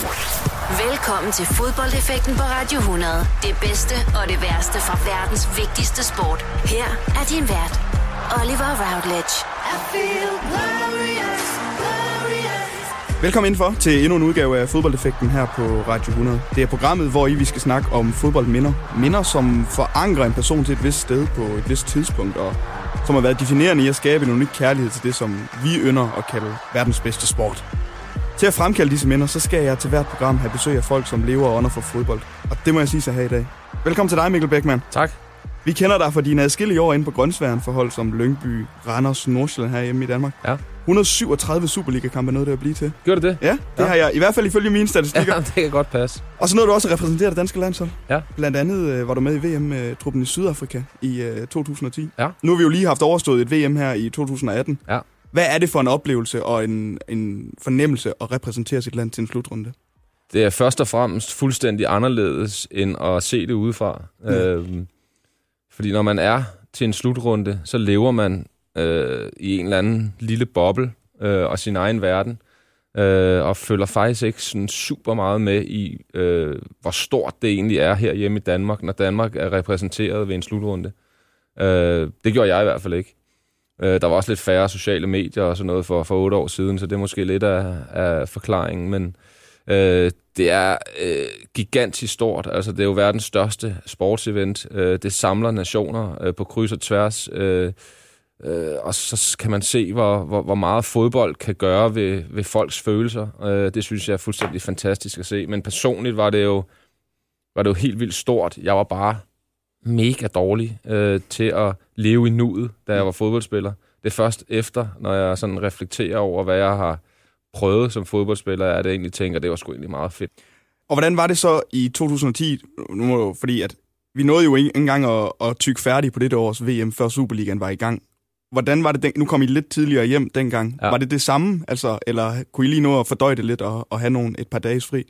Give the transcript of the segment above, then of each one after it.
Velkommen til fodboldeffekten på Radio 100. Det bedste og det værste fra verdens vigtigste sport. Her er din vært, Oliver Routledge. I feel glorious, glorious. Velkommen indenfor til endnu en udgave af Fodboldeffekten her på Radio 100. Det er programmet, hvor I vi skal snakke om fodboldminder. Minder, som forankrer en person til et vist sted på et vist tidspunkt, og som har været definerende i at skabe en unik kærlighed til det, som vi ynder at kalde verdens bedste sport. Til at fremkalde disse minder, så skal jeg til hvert program have besøg af folk, som lever under for fodbold. Og det må jeg sige så her i dag. Velkommen til dig, Mikkel Beckmann. Tak. Vi kender dig for dine adskillige år inde på Grønsværen for hold som Lyngby, Randers, Nordsjælland her hjemme i Danmark. Ja. 137 Superliga-kampe nåede det at blive til. Gjorde det det? Ja, det ja. har jeg i hvert fald ifølge mine statistikker. Ja, det kan godt passe. Og så nåede du også at repræsentere det danske landshold. Ja. Blandt andet øh, var du med i VM-truppen i Sydafrika i øh, 2010. Ja. Nu har vi jo lige haft overstået et VM her i 2018. Ja. Hvad er det for en oplevelse og en, en fornemmelse at repræsentere sit land til en slutrunde? Det er først og fremmest fuldstændig anderledes end at se det udefra. Ja. Øhm, fordi når man er til en slutrunde, så lever man øh, i en eller anden lille boble øh, og sin egen verden, øh, og følger faktisk ikke sådan super meget med i, øh, hvor stort det egentlig er her hjemme i Danmark, når Danmark er repræsenteret ved en slutrunde. Øh, det gjorde jeg i hvert fald ikke. Øh, der var også lidt færre sociale medier og sådan noget for, for otte år siden, så det er måske lidt af, af forklaringen, men øh, det er øh, gigantisk stort. Altså, det er jo verdens største sportsevent. Øh, det samler nationer øh, på kryds og tværs. Øh, øh, og så kan man se, hvor, hvor, hvor meget fodbold kan gøre ved, ved folks følelser. Øh, det synes jeg er fuldstændig fantastisk at se. Men personligt var det jo, var det jo helt vildt stort. Jeg var bare mega dårlig øh, til at leve i nuet, da jeg var fodboldspiller. Det er først efter, når jeg sådan reflekterer over, hvad jeg har prøvet som fodboldspiller, at jeg egentlig tænker, at det var sgu egentlig meget fedt. Og hvordan var det så i 2010? Nu må jo, fordi at vi nåede jo ikke engang at, at tykke færdig på det års VM, før Superligaen var i gang. Hvordan var det, den, nu kom I lidt tidligere hjem dengang. Ja. Var det det samme, altså, eller kunne I lige nå at fordøje det lidt og, og have nogle, et par dages fri?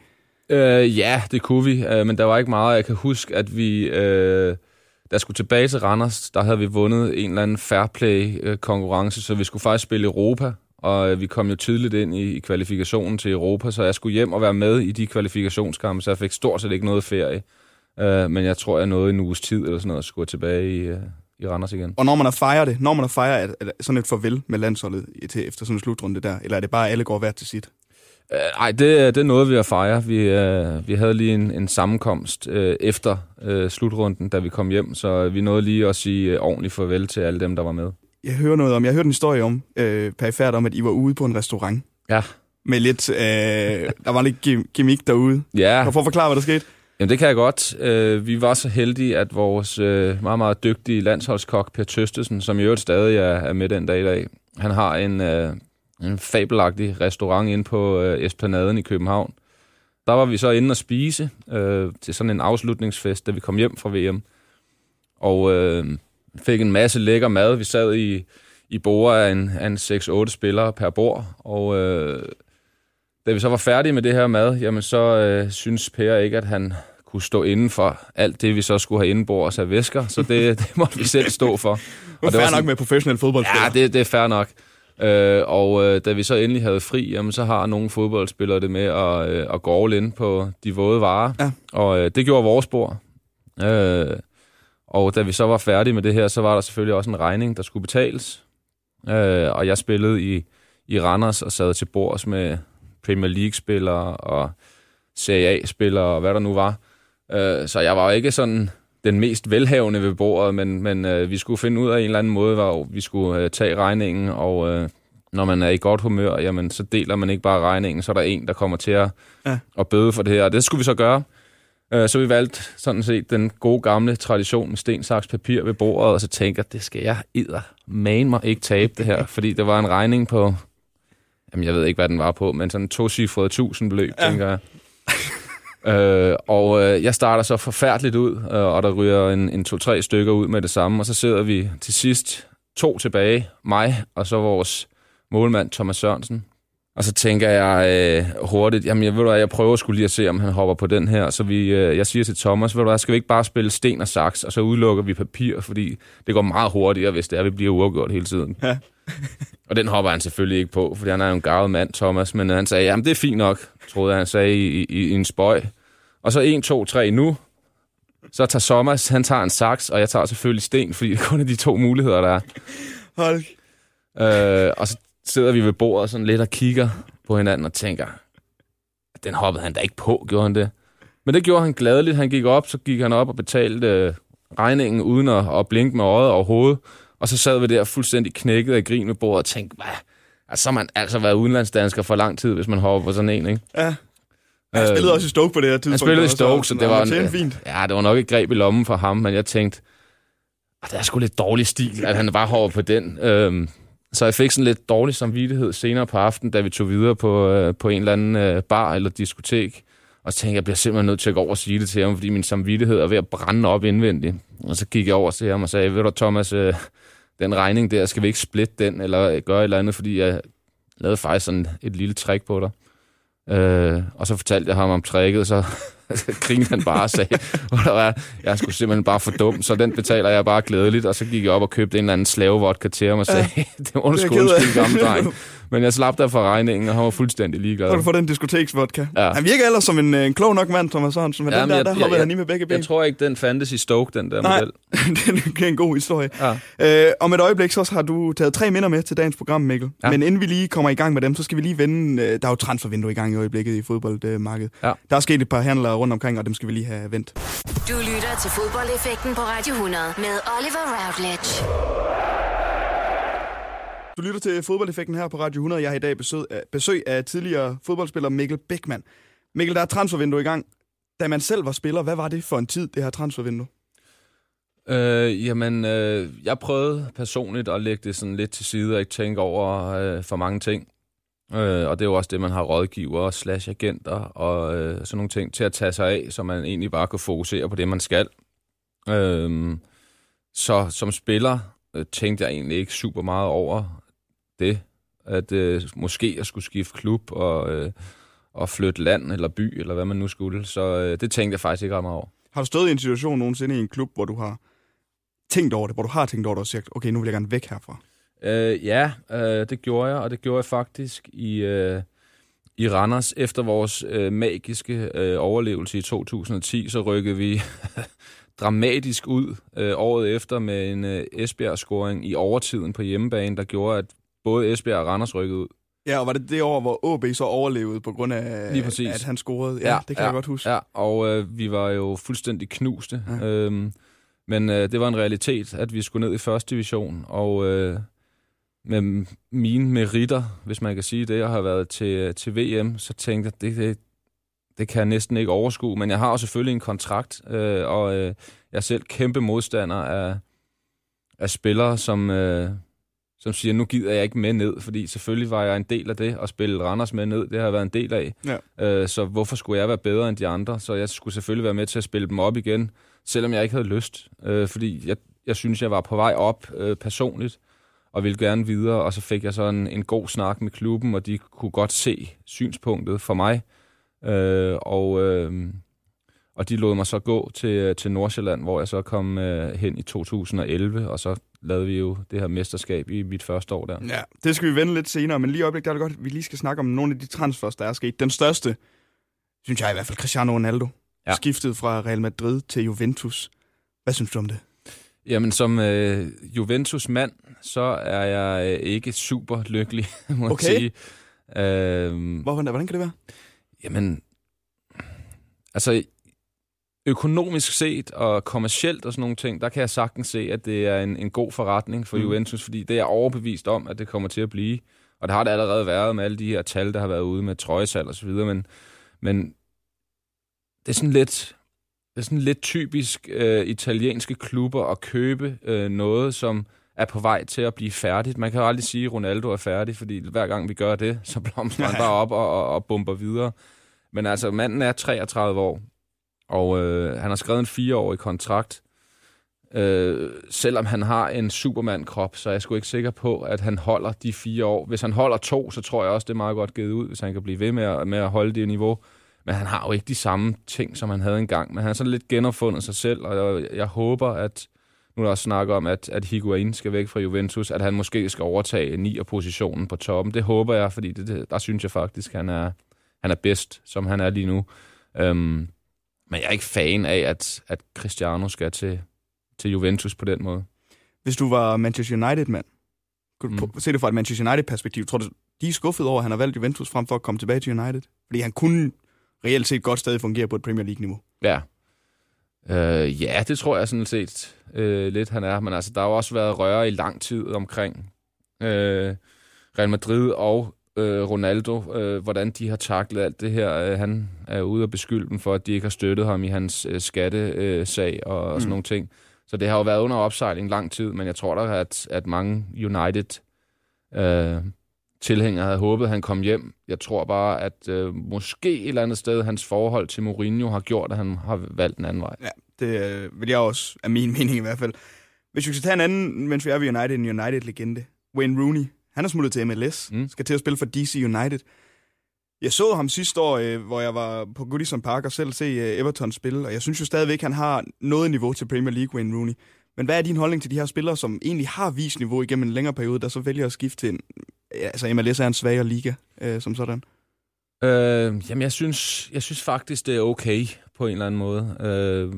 Øh, ja, det kunne vi, øh, men der var ikke meget. Jeg kan huske, at vi, øh, der skulle tilbage til Randers, der havde vi vundet en eller anden fairplay-konkurrence, øh, så vi skulle faktisk spille Europa, og øh, vi kom jo tidligt ind i, i kvalifikationen til Europa, så jeg skulle hjem og være med i de kvalifikationskampe, så jeg fik stort set ikke noget ferie. Øh, men jeg tror, jeg nåede en uges tid eller sådan noget, og skulle tilbage i, øh, i Randers igen. Og når man har fejret det, når man har fejret sådan et farvel med landsholdet til, efter sådan en slutrunde der, eller er det bare, at alle går hver til sit? Nej, uh, det, det nåede vi at fejre. Vi, uh, vi havde lige en, en sammenkomst uh, efter uh, slutrunden, da vi kom hjem, så vi nåede lige at sige uh, ordentligt farvel til alle dem, der var med. Jeg hører noget om, jeg hørte en historie om, uh, perifært om, at I var ude på en restaurant. Ja. Med lidt, uh, der var lidt gimmick derude. Ja. For at forklare, hvad der skete. Jamen, det kan jeg godt. Uh, vi var så heldige, at vores uh, meget, meget dygtige landsholdskok, Per Tøstesen, som i øvrigt stadig er, er med den dag i dag, han har en... Uh, en fabelagtig restaurant inde på øh, Esplanaden i København. Der var vi så inde og spise øh, til sådan en afslutningsfest, da vi kom hjem fra VM. Og øh, fik en masse lækker mad. Vi sad i, i bord af en, en 6-8 spillere per bord. Og øh, da vi så var færdige med det her mad, jamen så øh, synes Per ikke, at han kunne stå inden for alt det, vi så skulle have indenbords af væsker. Så det, det måtte vi selv stå for. Og det var fair nok med professionel fodboldspiller. Ja, det, det er fair nok. Øh, og øh, da vi så endelig havde fri, jamen, så har nogle fodboldspillere det med at, øh, at gå all in på de våde varer. Ja. Og øh, det gjorde vores spor. Øh, og da vi så var færdige med det her, så var der selvfølgelig også en regning, der skulle betales. Øh, og jeg spillede i, i Randers og sad til bords med Premier League-spillere og Serie A-spillere og hvad der nu var. Øh, så jeg var ikke sådan den mest velhavende ved bordet, men, men øh, vi skulle finde ud af en eller anden måde, hvor vi skulle øh, tage regningen, og øh, når man er i godt humør, jamen, så deler man ikke bare regningen, så er der en, der kommer til at, ja. at bøde for det her, og det skulle vi så gøre. Øh, så vi valgte sådan set den gode gamle tradition med sten, saks, papir ved bordet, og så tænker det skal jeg idder man mig ikke tabe det her, fordi det var en regning på, jamen jeg ved ikke, hvad den var på, men sådan to cifrede tusind beløb, ja. tænker jeg. Øh, og øh, jeg starter så forfærdeligt ud, øh, og der ryger en, en to-tre stykker ud med det samme, og så sidder vi til sidst to tilbage, mig og så vores målmand Thomas Sørensen. Og så tænker jeg øh, hurtigt, jamen jeg, ved du hvad, jeg prøver skulle lige at se, om han hopper på den her. Så vi, øh, jeg siger til Thomas, ved du hvad, skal vi ikke bare spille sten og saks, og så udelukker vi papir, fordi det går meget hurtigere, hvis det er, vi bliver uafgjort hele tiden. Ja. og den hopper han selvfølgelig ikke på, fordi han er jo en gavet mand, Thomas. Men han sagde, jamen det er fint nok, troede jeg, han sagde i, i, i en spøj. Og så 1, 2, 3 nu. Så tager Thomas, han tager en saks, og jeg tager selvfølgelig sten, fordi det kun er de to muligheder, der er. Hold. Øh, og så sidder vi ved bordet sådan lidt og kigger på hinanden og tænker, den hoppede han da ikke på, gjorde han det? Men det gjorde han gladeligt. Han gik op, så gik han op og betalte øh, regningen uden at, at blinke med øjet overhovedet. Og så sad vi der fuldstændig knækket af grin ved bordet og tænkte, hvad? Altså, så har man altså været udenlandsdansker for lang tid, hvis man hopper på sådan en, ikke? Ja. Han spillede også i Stoke på det her tidspunkt. Han spillede i Stoke, så det var, en, fint. ja, det var nok et greb i lommen for ham, men jeg tænkte, det er sgu lidt dårlig stil, at han bare hopper på den. Øhm, så jeg fik sådan lidt dårlig samvittighed senere på aftenen, da vi tog videre på, øh, på en eller anden øh, bar eller diskotek. Og så tænkte jeg, jeg bliver simpelthen nødt til at gå over og sige det til ham, fordi min samvittighed er ved at brænde op indvendigt. Og så gik jeg over til ham og sagde, ved du Thomas, øh, den regning der, skal vi ikke splitte den, eller gøre et eller andet, fordi jeg lavede faktisk sådan et lille trick på dig. Øh, og så fortalte jeg ham om tricket, så grinede han bare og sagde, jeg skulle simpelthen bare for dum, så den betaler jeg bare glædeligt. Og så gik jeg op og købte en eller anden slavevodka til ham og sagde, det var undskyld, undskyld, gamle dreng. Men jeg slap der for regningen, og han var fuldstændig ligeglad. Så du får den diskoteksvodka. Ja. Han virker ellers som en, en klog nok mand, Thomas Sørensen, men ja, den der, jeg, der hoppede han i med begge ben. Jeg tror ikke, den fandtes i Stoke, den der Nej, model. det er en god historie. Ja. Øh, om et øjeblik, så har du taget tre minder med til dagens program, Mikkel. Ja. Men inden vi lige kommer i gang med dem, så skal vi lige vende... Øh, der er jo transfervindue i gang i øjeblikket i fodboldmarkedet. Ja. Der er sket et par handlere rundt omkring, og dem skal vi lige have vendt. Du lytter til fodboldeffekten på Radio 100 med Oliver Routledge. Du lytter til fodboldeffekten her på Radio 100. Jeg har i dag besøg af, besøg af tidligere fodboldspiller Mikkel Bækman. Mikkel, der er transfervindue i gang. Da man selv var spiller, hvad var det for en tid, det her transfervindue? Øh, jamen, øh, jeg prøvede personligt at lægge det sådan lidt til side og ikke tænke over øh, for mange ting. Øh, og det er jo også det, man har rådgiver slash agenter og øh, sådan nogle ting til at tage sig af, så man egentlig bare kan fokusere på det, man skal. Øh, så som spiller øh, tænkte jeg egentlig ikke super meget over det, at øh, måske jeg skulle skifte klub og, øh, og flytte land eller by, eller hvad man nu skulle. Så øh, det tænkte jeg faktisk ikke ret meget over. Har du stået i en situation nogensinde i en klub, hvor du har tænkt over det, hvor du har tænkt over det og sagt, okay, nu vil jeg gerne væk herfra? Øh, ja, øh, det gjorde jeg, og det gjorde jeg faktisk i, øh, i Randers. Efter vores øh, magiske øh, overlevelse i 2010, så rykkede vi dramatisk ud øh, året efter med en øh, Esbjerg-scoring i overtiden på hjemmebane, der gjorde, at både Esbjerg og Randers rykkede ud. Ja, og var det det år, hvor AB så overlevede på grund af, Lige præcis. at han scorede? Ja, ja det kan ja, jeg godt huske. Ja, og øh, vi var jo fuldstændig knuste. Ja. Ja. Øhm, men øh, det var en realitet, at vi skulle ned i første division, og øh, med mine meritter, hvis man kan sige det, jeg har været til, til VM, så tænkte jeg, det, det, det kan jeg næsten ikke overskue. Men jeg har jo selvfølgelig en kontrakt, øh, og øh, jeg er selv kæmpe modstander af, af spillere, som, øh, som siger, nu gider jeg ikke med ned, fordi selvfølgelig var jeg en del af det, at spille Randers med ned, det har jeg været en del af. Ja. Øh, så hvorfor skulle jeg være bedre end de andre? Så jeg skulle selvfølgelig være med til at spille dem op igen, selvom jeg ikke havde lyst. Øh, fordi jeg, jeg synes, jeg var på vej op øh, personligt, og ville gerne videre, og så fik jeg så en, en god snak med klubben, og de kunne godt se synspunktet for mig. Øh, og, øh, og de lod mig så gå til, til Nordsjælland, hvor jeg så kom øh, hen i 2011, og så lavede vi jo det her mesterskab i mit første år der. Ja, det skal vi vende lidt senere, men lige i øjeblik, der er det godt, at vi lige skal snakke om nogle af de transfers, der er sket. Den største, synes jeg i hvert fald, Cristiano Ronaldo. Ja. Skiftet fra Real Madrid til Juventus. Hvad synes du om det? Jamen, som øh, Juventus-mand, så er jeg øh, ikke super lykkelig, må Okay. jeg sige. Øh, Hvorfor, hvordan kan det være? Jamen, altså økonomisk set og kommercielt og sådan nogle ting, der kan jeg sagtens se, at det er en, en god forretning for Mm. Juventus, fordi det er jeg overbevist om, at det kommer til at blive. Og det har det allerede været med alle de her tal, der har været ude med trøjesal og så videre, men, men det er sådan lidt, det er sådan lidt typisk øh, italienske klubber at købe øh, noget, som er på vej til at blive færdigt. Man kan jo aldrig sige, at Ronaldo er færdig, fordi hver gang vi gør det, så blomstrer han bare op og, og, og bomber videre. Men altså, manden er 33 år, og øh, han har skrevet en fireårig kontrakt. Øh, selvom han har en Superman-krop, så er jeg sgu ikke sikker på, at han holder de fire år. Hvis han holder to, så tror jeg også, det er meget godt givet ud, hvis han kan blive ved med at, med at holde det niveau. Men han har jo ikke de samme ting, som han havde engang. Men han har sådan lidt genopfundet sig selv, og jeg, jeg håber, at nu er der også snakker om, at, at Higuain skal væk fra Juventus, at han måske skal overtage 9 positionen på toppen. Det håber jeg, fordi det, det, der synes jeg faktisk, han er, han er bedst, som han er lige nu. Øhm, men jeg er ikke fan af, at, at Cristiano skal til, til Juventus på den måde. Hvis du var Manchester United-mand, kunne du mm. se det fra et Manchester United-perspektiv, tror du, de er skuffet over, at han har valgt Juventus frem for at komme tilbage til United? Fordi han kunne reelt set godt stadig fungere på et Premier League-niveau. Ja. Øh, ja, det tror jeg sådan set øh, lidt, han er. Men altså, der har jo også været røre i lang tid omkring øh, Real Madrid og øh, Ronaldo, øh, hvordan de har taklet alt det her. Øh, han er ude og beskylde dem for, at de ikke har støttet ham i hans øh, skattesag og, og sådan mm. nogle ting. Så det har jo været under opsejling lang tid, men jeg tror da, at, at mange United øh, tilhængere havde håbet, at han kom hjem. Jeg tror bare, at øh, måske et eller andet sted hans forhold til Mourinho har gjort, at han har valgt en anden vej. Ja, det øh, vil jeg også, af min mening i hvert fald. Hvis vi skal tage en anden, mens vi er ved United, en United-legende. Wayne Rooney. Han er smuttet til MLS. Mm. Skal til at spille for DC United. Jeg så ham sidste år, øh, hvor jeg var på Goodison Park og selv se øh, Everton spille, og jeg synes jo stadigvæk, han har noget niveau til Premier League, Wayne Rooney. Men hvad er din holdning til de her spillere, som egentlig har vist niveau igennem en længere periode, der så vælger at skifte til en... Altså, MLS er en svagere liga, øh, som sådan. Øh, jamen, jeg synes, jeg synes faktisk, det er okay på en eller anden måde. Øh,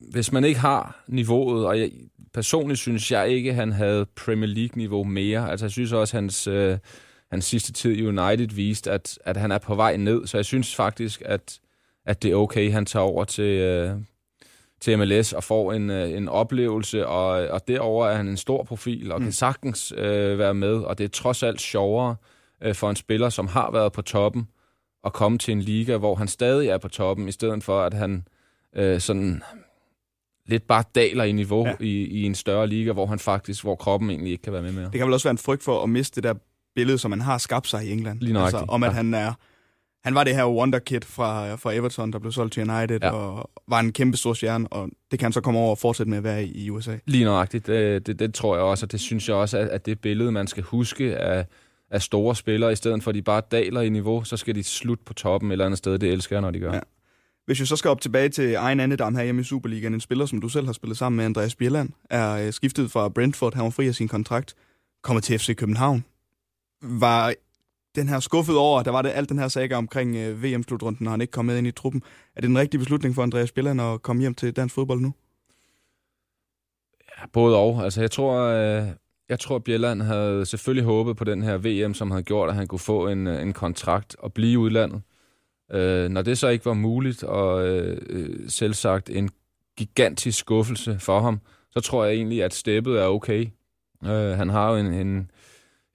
hvis man ikke har niveauet, og jeg, personligt synes jeg ikke, han havde Premier League-niveau mere. Altså, jeg synes også, hans, øh, hans sidste tid i United viste, at, at han er på vej ned. Så jeg synes faktisk, at, at det er okay, han tager over til, øh, til MLS og får en, øh, en oplevelse, og, og derover er han en stor profil og mm. kan sagtens øh, være med, og det er trods alt sjovere øh, for en spiller, som har været på toppen, at komme til en liga, hvor han stadig er på toppen, i stedet for at han øh, sådan lidt bare daler i niveau ja. i, i en større liga, hvor han faktisk, hvor kroppen egentlig ikke kan være med mere. Det kan vel også være en frygt for at miste det der billede, som man har skabt sig i England. Lige altså, om at ja. han er han var det her wonder kid fra, fra Everton, der blev solgt til United, ja. og var en kæmpe stor stjerne, og det kan han så komme over og fortsætte med at være i, i USA. Lige nøjagtigt. Det, det, det tror jeg også, og det synes jeg også, at, at det billede, man skal huske af, af store spillere, i stedet for at de bare daler i niveau, så skal de slutte på toppen et eller andet sted. Det elsker jeg, når de gør. Ja. Hvis vi så skal op tilbage til egen andedam her hjemme i Superligaen, en spiller, som du selv har spillet sammen med, Andreas Bjelland, er øh, skiftet fra Brentford, han var fri af sin kontrakt, kommer til FC København. Var den her skuffet over, der var det alt den her saga omkring øh, VM-slutrunden, når han ikke kom med ind i truppen. Er det den rigtige beslutning for Andreas Bjelland at komme hjem til dansk fodbold nu? Ja, både og. Altså, jeg tror, øh, jeg tror, Bjelland havde selvfølgelig håbet på den her VM, som havde gjort, at han kunne få en, øh, en kontrakt og blive udlandet. Øh, når det så ikke var muligt, og øh, øh selv sagt en gigantisk skuffelse for ham, så tror jeg egentlig, at steppet er okay. Øh, han har jo en, en,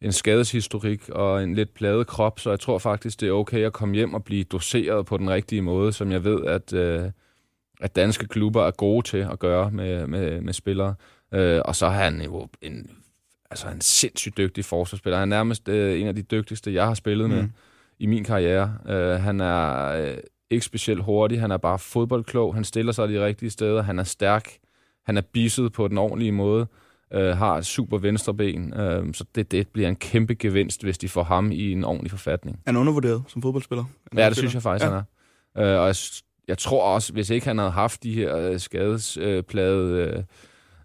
en skadeshistorik og en lidt pladet krop, så jeg tror faktisk, det er okay at komme hjem og blive doseret på den rigtige måde, som jeg ved, at, øh, at danske klubber er gode til at gøre med, med, med spillere. Øh, og så har han jo en, altså en sindssygt dygtig forsvarsspiller. Han er nærmest øh, en af de dygtigste, jeg har spillet mm i min karriere. Øh, han er øh, ikke specielt hurtig, han er bare fodboldklog, han stiller sig de rigtige steder, han er stærk, han er bisset på den ordentlige måde, øh, har et super venstreben, øh, så det, det bliver en kæmpe gevinst, hvis de får ham i en ordentlig forfatning. Er han undervurderet som fodboldspiller? Ja, det synes jeg faktisk, ja. han er. Øh, og jeg, jeg tror også, hvis ikke han havde haft de her øh, skadesplade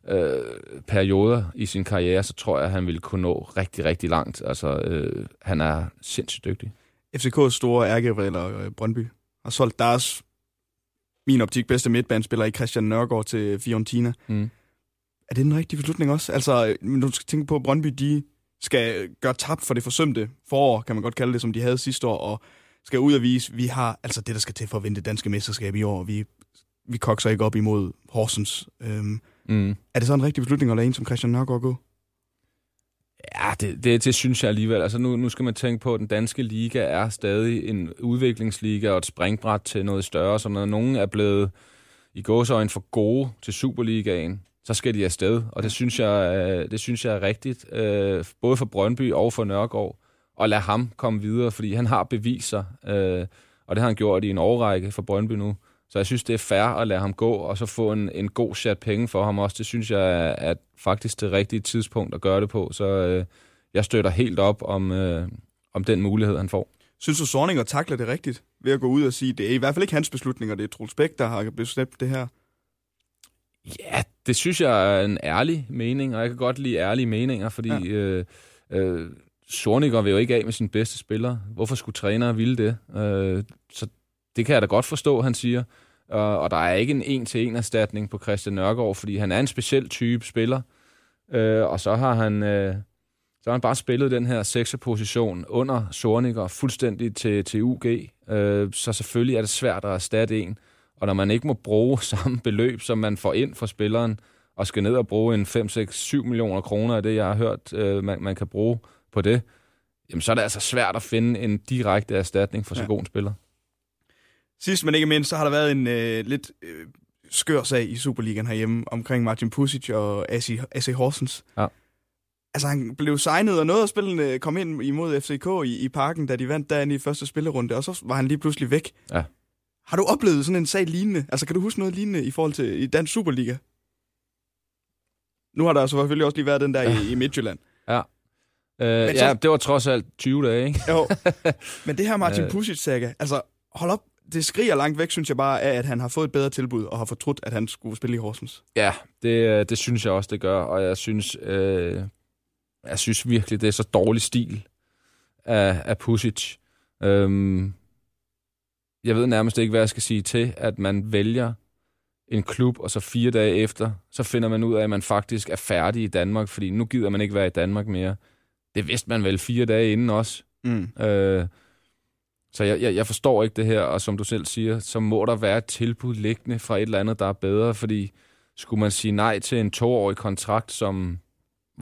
øh, øh, perioder i sin karriere, så tror jeg, at han ville kunne nå rigtig, rigtig langt. Altså, øh, han er sindssygt dygtig. FCK's store ærgerivaler øh, Brøndby har solgt deres, min optik, bedste midtbanespiller i Christian Nørgaard til Fiorentina. Mm. Er det en rigtig beslutning også? Altså, du skal tænke på, at Brøndby, de skal gøre tabt for det forsømte forår, kan man godt kalde det, som de havde sidste år, og skal ud og vise, vi har altså det, der skal til for at vinde det danske mesterskab i år. Vi, vi kokser ikke op imod Horsens. Øhm, mm. Er det så en rigtig beslutning at lade en som Christian Nørgaard gå? Ja, det, det, det synes jeg alligevel. Altså nu, nu skal man tænke på, at den danske liga er stadig en udviklingsliga og et springbræt til noget større. Så når nogen er blevet i gåsøjne for gode til Superligaen, så skal de afsted. Og det synes jeg, øh, det synes jeg er rigtigt, øh, både for Brøndby og for Nørgaard, at lade ham komme videre, fordi han har beviser, sig, øh, og det har han gjort i en årrække for Brøndby nu. Så jeg synes, det er fair at lade ham gå, og så få en, en god chat penge for ham også. Det synes jeg er, er faktisk det rigtige tidspunkt at gøre det på. Så øh, jeg støtter helt op om, øh, om den mulighed, han får. Synes du, Sorninger takler det rigtigt ved at gå ud og sige, det er i hvert fald ikke hans beslutninger, det er Troels Bæk, der har bestemt det her? Ja, det synes jeg er en ærlig mening, og jeg kan godt lide ærlige meninger, fordi ja. øh, øh, Sorniger vil jo ikke af med sin bedste spiller. Hvorfor skulle trænere ville det? Øh, så det kan jeg da godt forstå, han siger. Og, og der er ikke en en-til-en erstatning på Christian Nørgaard, fordi han er en speciel type spiller. Øh, og så har han... Øh, så har han bare spillet den her sekserposition under Sorniger fuldstændig til, til UG. Øh, så selvfølgelig er det svært at erstatte en. Og når man ikke må bruge samme beløb, som man får ind for spilleren, og skal ned og bruge en 5, 6, 7 millioner kroner af det, jeg har hørt, øh, man, man kan bruge på det, jamen så er det altså svært at finde en direkte erstatning for så ja. god en spiller. Sidst men ikke mindst, så har der været en øh, lidt øh, skør sag i Superligaen herhjemme omkring Martin Pusic og AC Horsens. Ja. Altså, han blev signet og noget af spillene kom ind imod FCK i, i parken, da de vandt derinde i første spillerunde, og så var han lige pludselig væk. Ja. Har du oplevet sådan en sag lignende? Altså, kan du huske noget lignende i forhold til i Dansk Superliga? Nu har der altså selvfølgelig også lige været den der i, i Midtjylland. Ja. Øh, så, ja, det var trods alt 20 dage, ikke? jo. Men det her Martin øh. Pusic-saga, altså, hold op, det skriger langt væk, synes jeg bare, af, at han har fået et bedre tilbud, og har fortrudt, at han skulle spille i Horsens. Ja, det, øh, det synes jeg også, det gør, og jeg synes, øh, jeg synes virkelig, det er så dårlig stil af, af Pusic. Øhm, jeg ved nærmest ikke, hvad jeg skal sige til, at man vælger en klub, og så fire dage efter, så finder man ud af, at man faktisk er færdig i Danmark, fordi nu gider man ikke være i Danmark mere. Det vidste man vel fire dage inden også. Mm. Øh, så jeg, jeg, jeg forstår ikke det her, og som du selv siger, så må der være et tilbud liggende fra et eller andet, der er bedre, fordi skulle man sige nej til en toårig kontrakt, som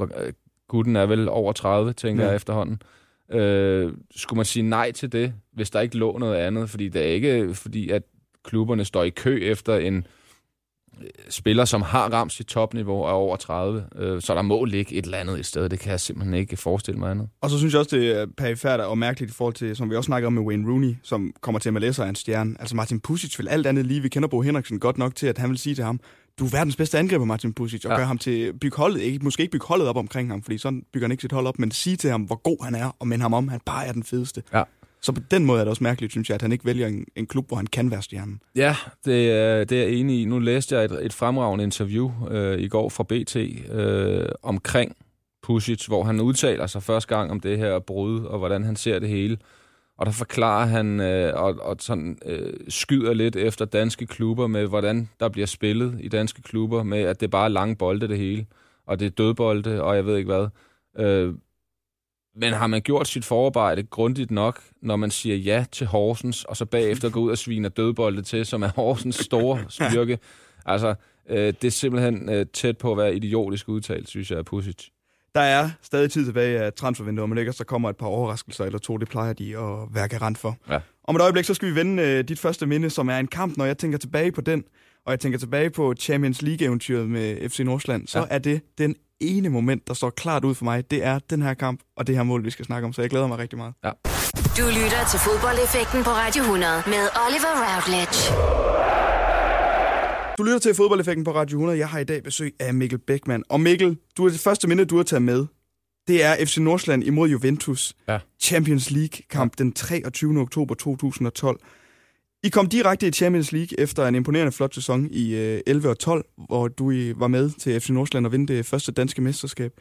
øh, gutten er vel over 30, tænker ja. jeg efterhånden, øh, skulle man sige nej til det, hvis der ikke lå noget andet? Fordi det er ikke fordi, at klubberne står i kø efter en spiller, som har ramt sit topniveau og er over 30. Øh, så der må ligge et eller andet i stedet. Det kan jeg simpelthen ikke forestille mig andet. Og så synes jeg også, det er perifært og mærkeligt i forhold til, som vi også snakker om med Wayne Rooney, som kommer til MLS og er en stjerne. Altså Martin Pusic vil alt andet lige. Vi kender Bo Henriksen godt nok til, at han vil sige til ham, du er verdens bedste angriber, Martin Pusic, og ja. gør ham til bygge holdet, ikke, måske ikke bygge holdet op omkring ham, fordi sådan bygger han ikke sit hold op, men sige til ham, hvor god han er, og minde ham om, at han bare er den fedeste. Ja. Så på den måde er det også mærkeligt, synes jeg, at han ikke vælger en, en klub, hvor han kan være stjernen. Ja, det, er, det er jeg enig i. Nu læste jeg et, et fremragende interview øh, i går fra BT øh, omkring Pusic, hvor han udtaler sig første gang om det her brud, og hvordan han ser det hele. Og der forklarer han øh, og, og sådan, øh, skyder lidt efter danske klubber med, hvordan der bliver spillet i danske klubber, med at det bare er lange bolde det hele, og det er dødbolde, og jeg ved ikke hvad. Øh, men har man gjort sit forarbejde grundigt nok, når man siger ja til Horsens, og så bagefter går ud og sviner dødbolde til, som er Horsens store styrke? Altså, øh, det er simpelthen øh, tæt på at være idiotisk udtalt, synes jeg, af Pusic. Der er stadig tid tilbage af transfervinduet, men ikke så kommer et par overraskelser eller to. Det plejer de at være garant for. Ja. Om et øjeblik, så skal vi vende øh, dit første minde, som er en kamp. Når jeg tænker tilbage på den, og jeg tænker tilbage på Champions League-eventyret med FC Nordsjælland, så ja. er det den ene moment, der står klart ud for mig. Det er den her kamp, og det her mål, vi skal snakke om. Så jeg glæder mig rigtig meget. Ja. Du lytter til fodboldeffekten på Radio 100 med Oliver Routledge. Du lytter til fodboldeffekten på Radio 100. Jeg har i dag besøg af Mikkel Beckmann. Og Mikkel, du er det første minde, du har taget med. Det er FC Nordsjælland imod Juventus. Ja. Champions League-kamp ja. den 23. oktober 2012. I kom direkte i Champions League efter en imponerende flot sæson i 11 øh, og 12, hvor du var med til FC Nordsjælland og vinde det første danske mesterskab.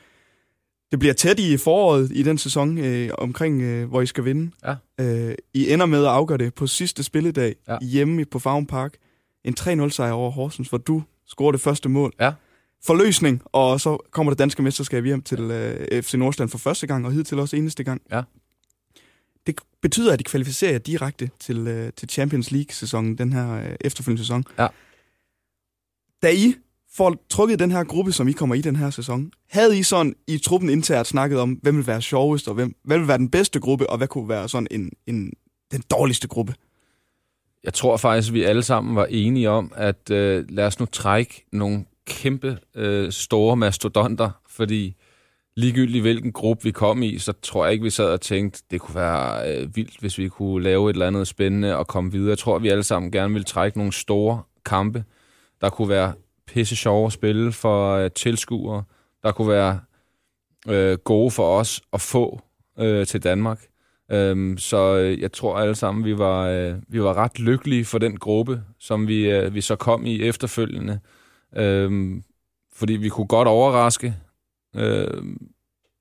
Det bliver tæt i foråret i den sæson øh, omkring, øh, hvor I skal vinde. Ja. Øh, I ender med at afgøre det på sidste spilledag ja. hjemme på Farm Park en 3-0 sejr over Horsens, hvor du scorer det første mål. Ja. Forløsning, og så kommer det danske mesterskab hjem til øh, FC Nordsjælland for første gang, og hidtil også eneste gang. Ja. Det betyder, at de kvalificerer jer direkte til, øh, til Champions League-sæsonen, den her øh, efterfølgende sæson. Ja. Da I får trukket den her gruppe, som I kommer i den her sæson, havde I sådan i truppen internt snakket om, hvem vil være sjovest, og hvem, hvad vil være den bedste gruppe, og hvad kunne være sådan en, en, den dårligste gruppe? Jeg tror faktisk, at vi alle sammen var enige om, at øh, lad os nu trække nogle kæmpe øh, store mastodonter, fordi ligegyldigt hvilken gruppe vi kom i, så tror jeg ikke, vi sad og tænkte, det kunne være øh, vildt, hvis vi kunne lave et eller andet spændende og komme videre. Jeg tror, vi alle sammen gerne ville trække nogle store kampe, der kunne være pisse sjove at spille for øh, tilskuere, der kunne være øh, gode for os at få øh, til Danmark. Øhm, så øh, jeg tror alle sammen, vi var, øh, vi var ret lykkelige for den gruppe, som vi, øh, vi så kom i efterfølgende. Øhm, fordi vi kunne godt overraske, øh,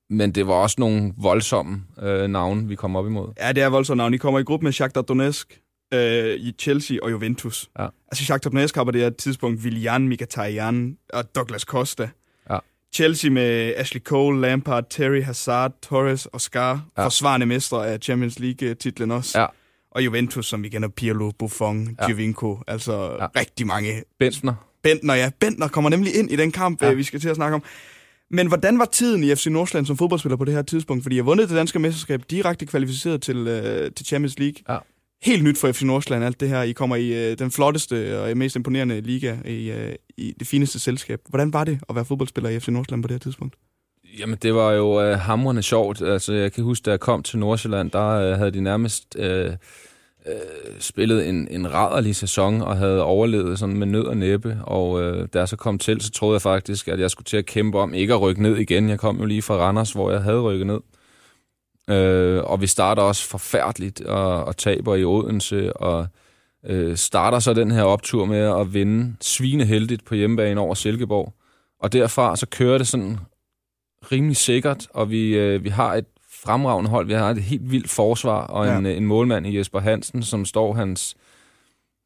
men det var også nogle voldsomme øh, navne, vi kom op imod. Ja, det er voldsomme navne. I kommer i gruppe med Shakhtar Donetsk, øh, i Chelsea og Juventus. Ja. Altså Shakhtar Donetsk har på det her tidspunkt Willian, Mkhitaryan og Douglas Costa. Ja. Chelsea med Ashley Cole, Lampard, Terry, Hazard, Torres og Scar. Ja. Forsvarende mestre af Champions League-titlen også. Ja. Og Juventus, som vi kender, Pirlo, Buffon, ja. Giovinco. Altså ja. rigtig mange. Bentner. Bentner, ja. Bentner kommer nemlig ind i den kamp, ja. vi skal til at snakke om. Men hvordan var tiden i FC Nordsjælland som fodboldspiller på det her tidspunkt? Fordi jeg vundet det danske mesterskab, direkte kvalificeret til, øh, til Champions League. Ja. Helt nyt for FC Nordsjælland, alt det her. I kommer i øh, den flotteste og mest imponerende liga, i, øh, i det fineste selskab. Hvordan var det at være fodboldspiller i FC Nordsjælland på det her tidspunkt? Jamen, det var jo øh, hamrende sjovt. Altså, jeg kan huske, da jeg kom til Nordsjælland, der øh, havde de nærmest øh, øh, spillet en, en raderlig sæson og havde overlevet sådan med nød og næppe. Og øh, da jeg så kom til, så troede jeg faktisk, at jeg skulle til at kæmpe om ikke at rykke ned igen. Jeg kom jo lige fra Randers, hvor jeg havde rykket ned. Øh, og vi starter også forfærdeligt og, og taber i Odense, og øh, starter så den her optur med at vinde svineheldigt på hjemmebane over Silkeborg. Og derfra så kører det sådan rimelig sikkert, og vi, øh, vi har et fremragende hold. Vi har et helt vildt forsvar, og ja. en, en målmand i Jesper Hansen, som står hans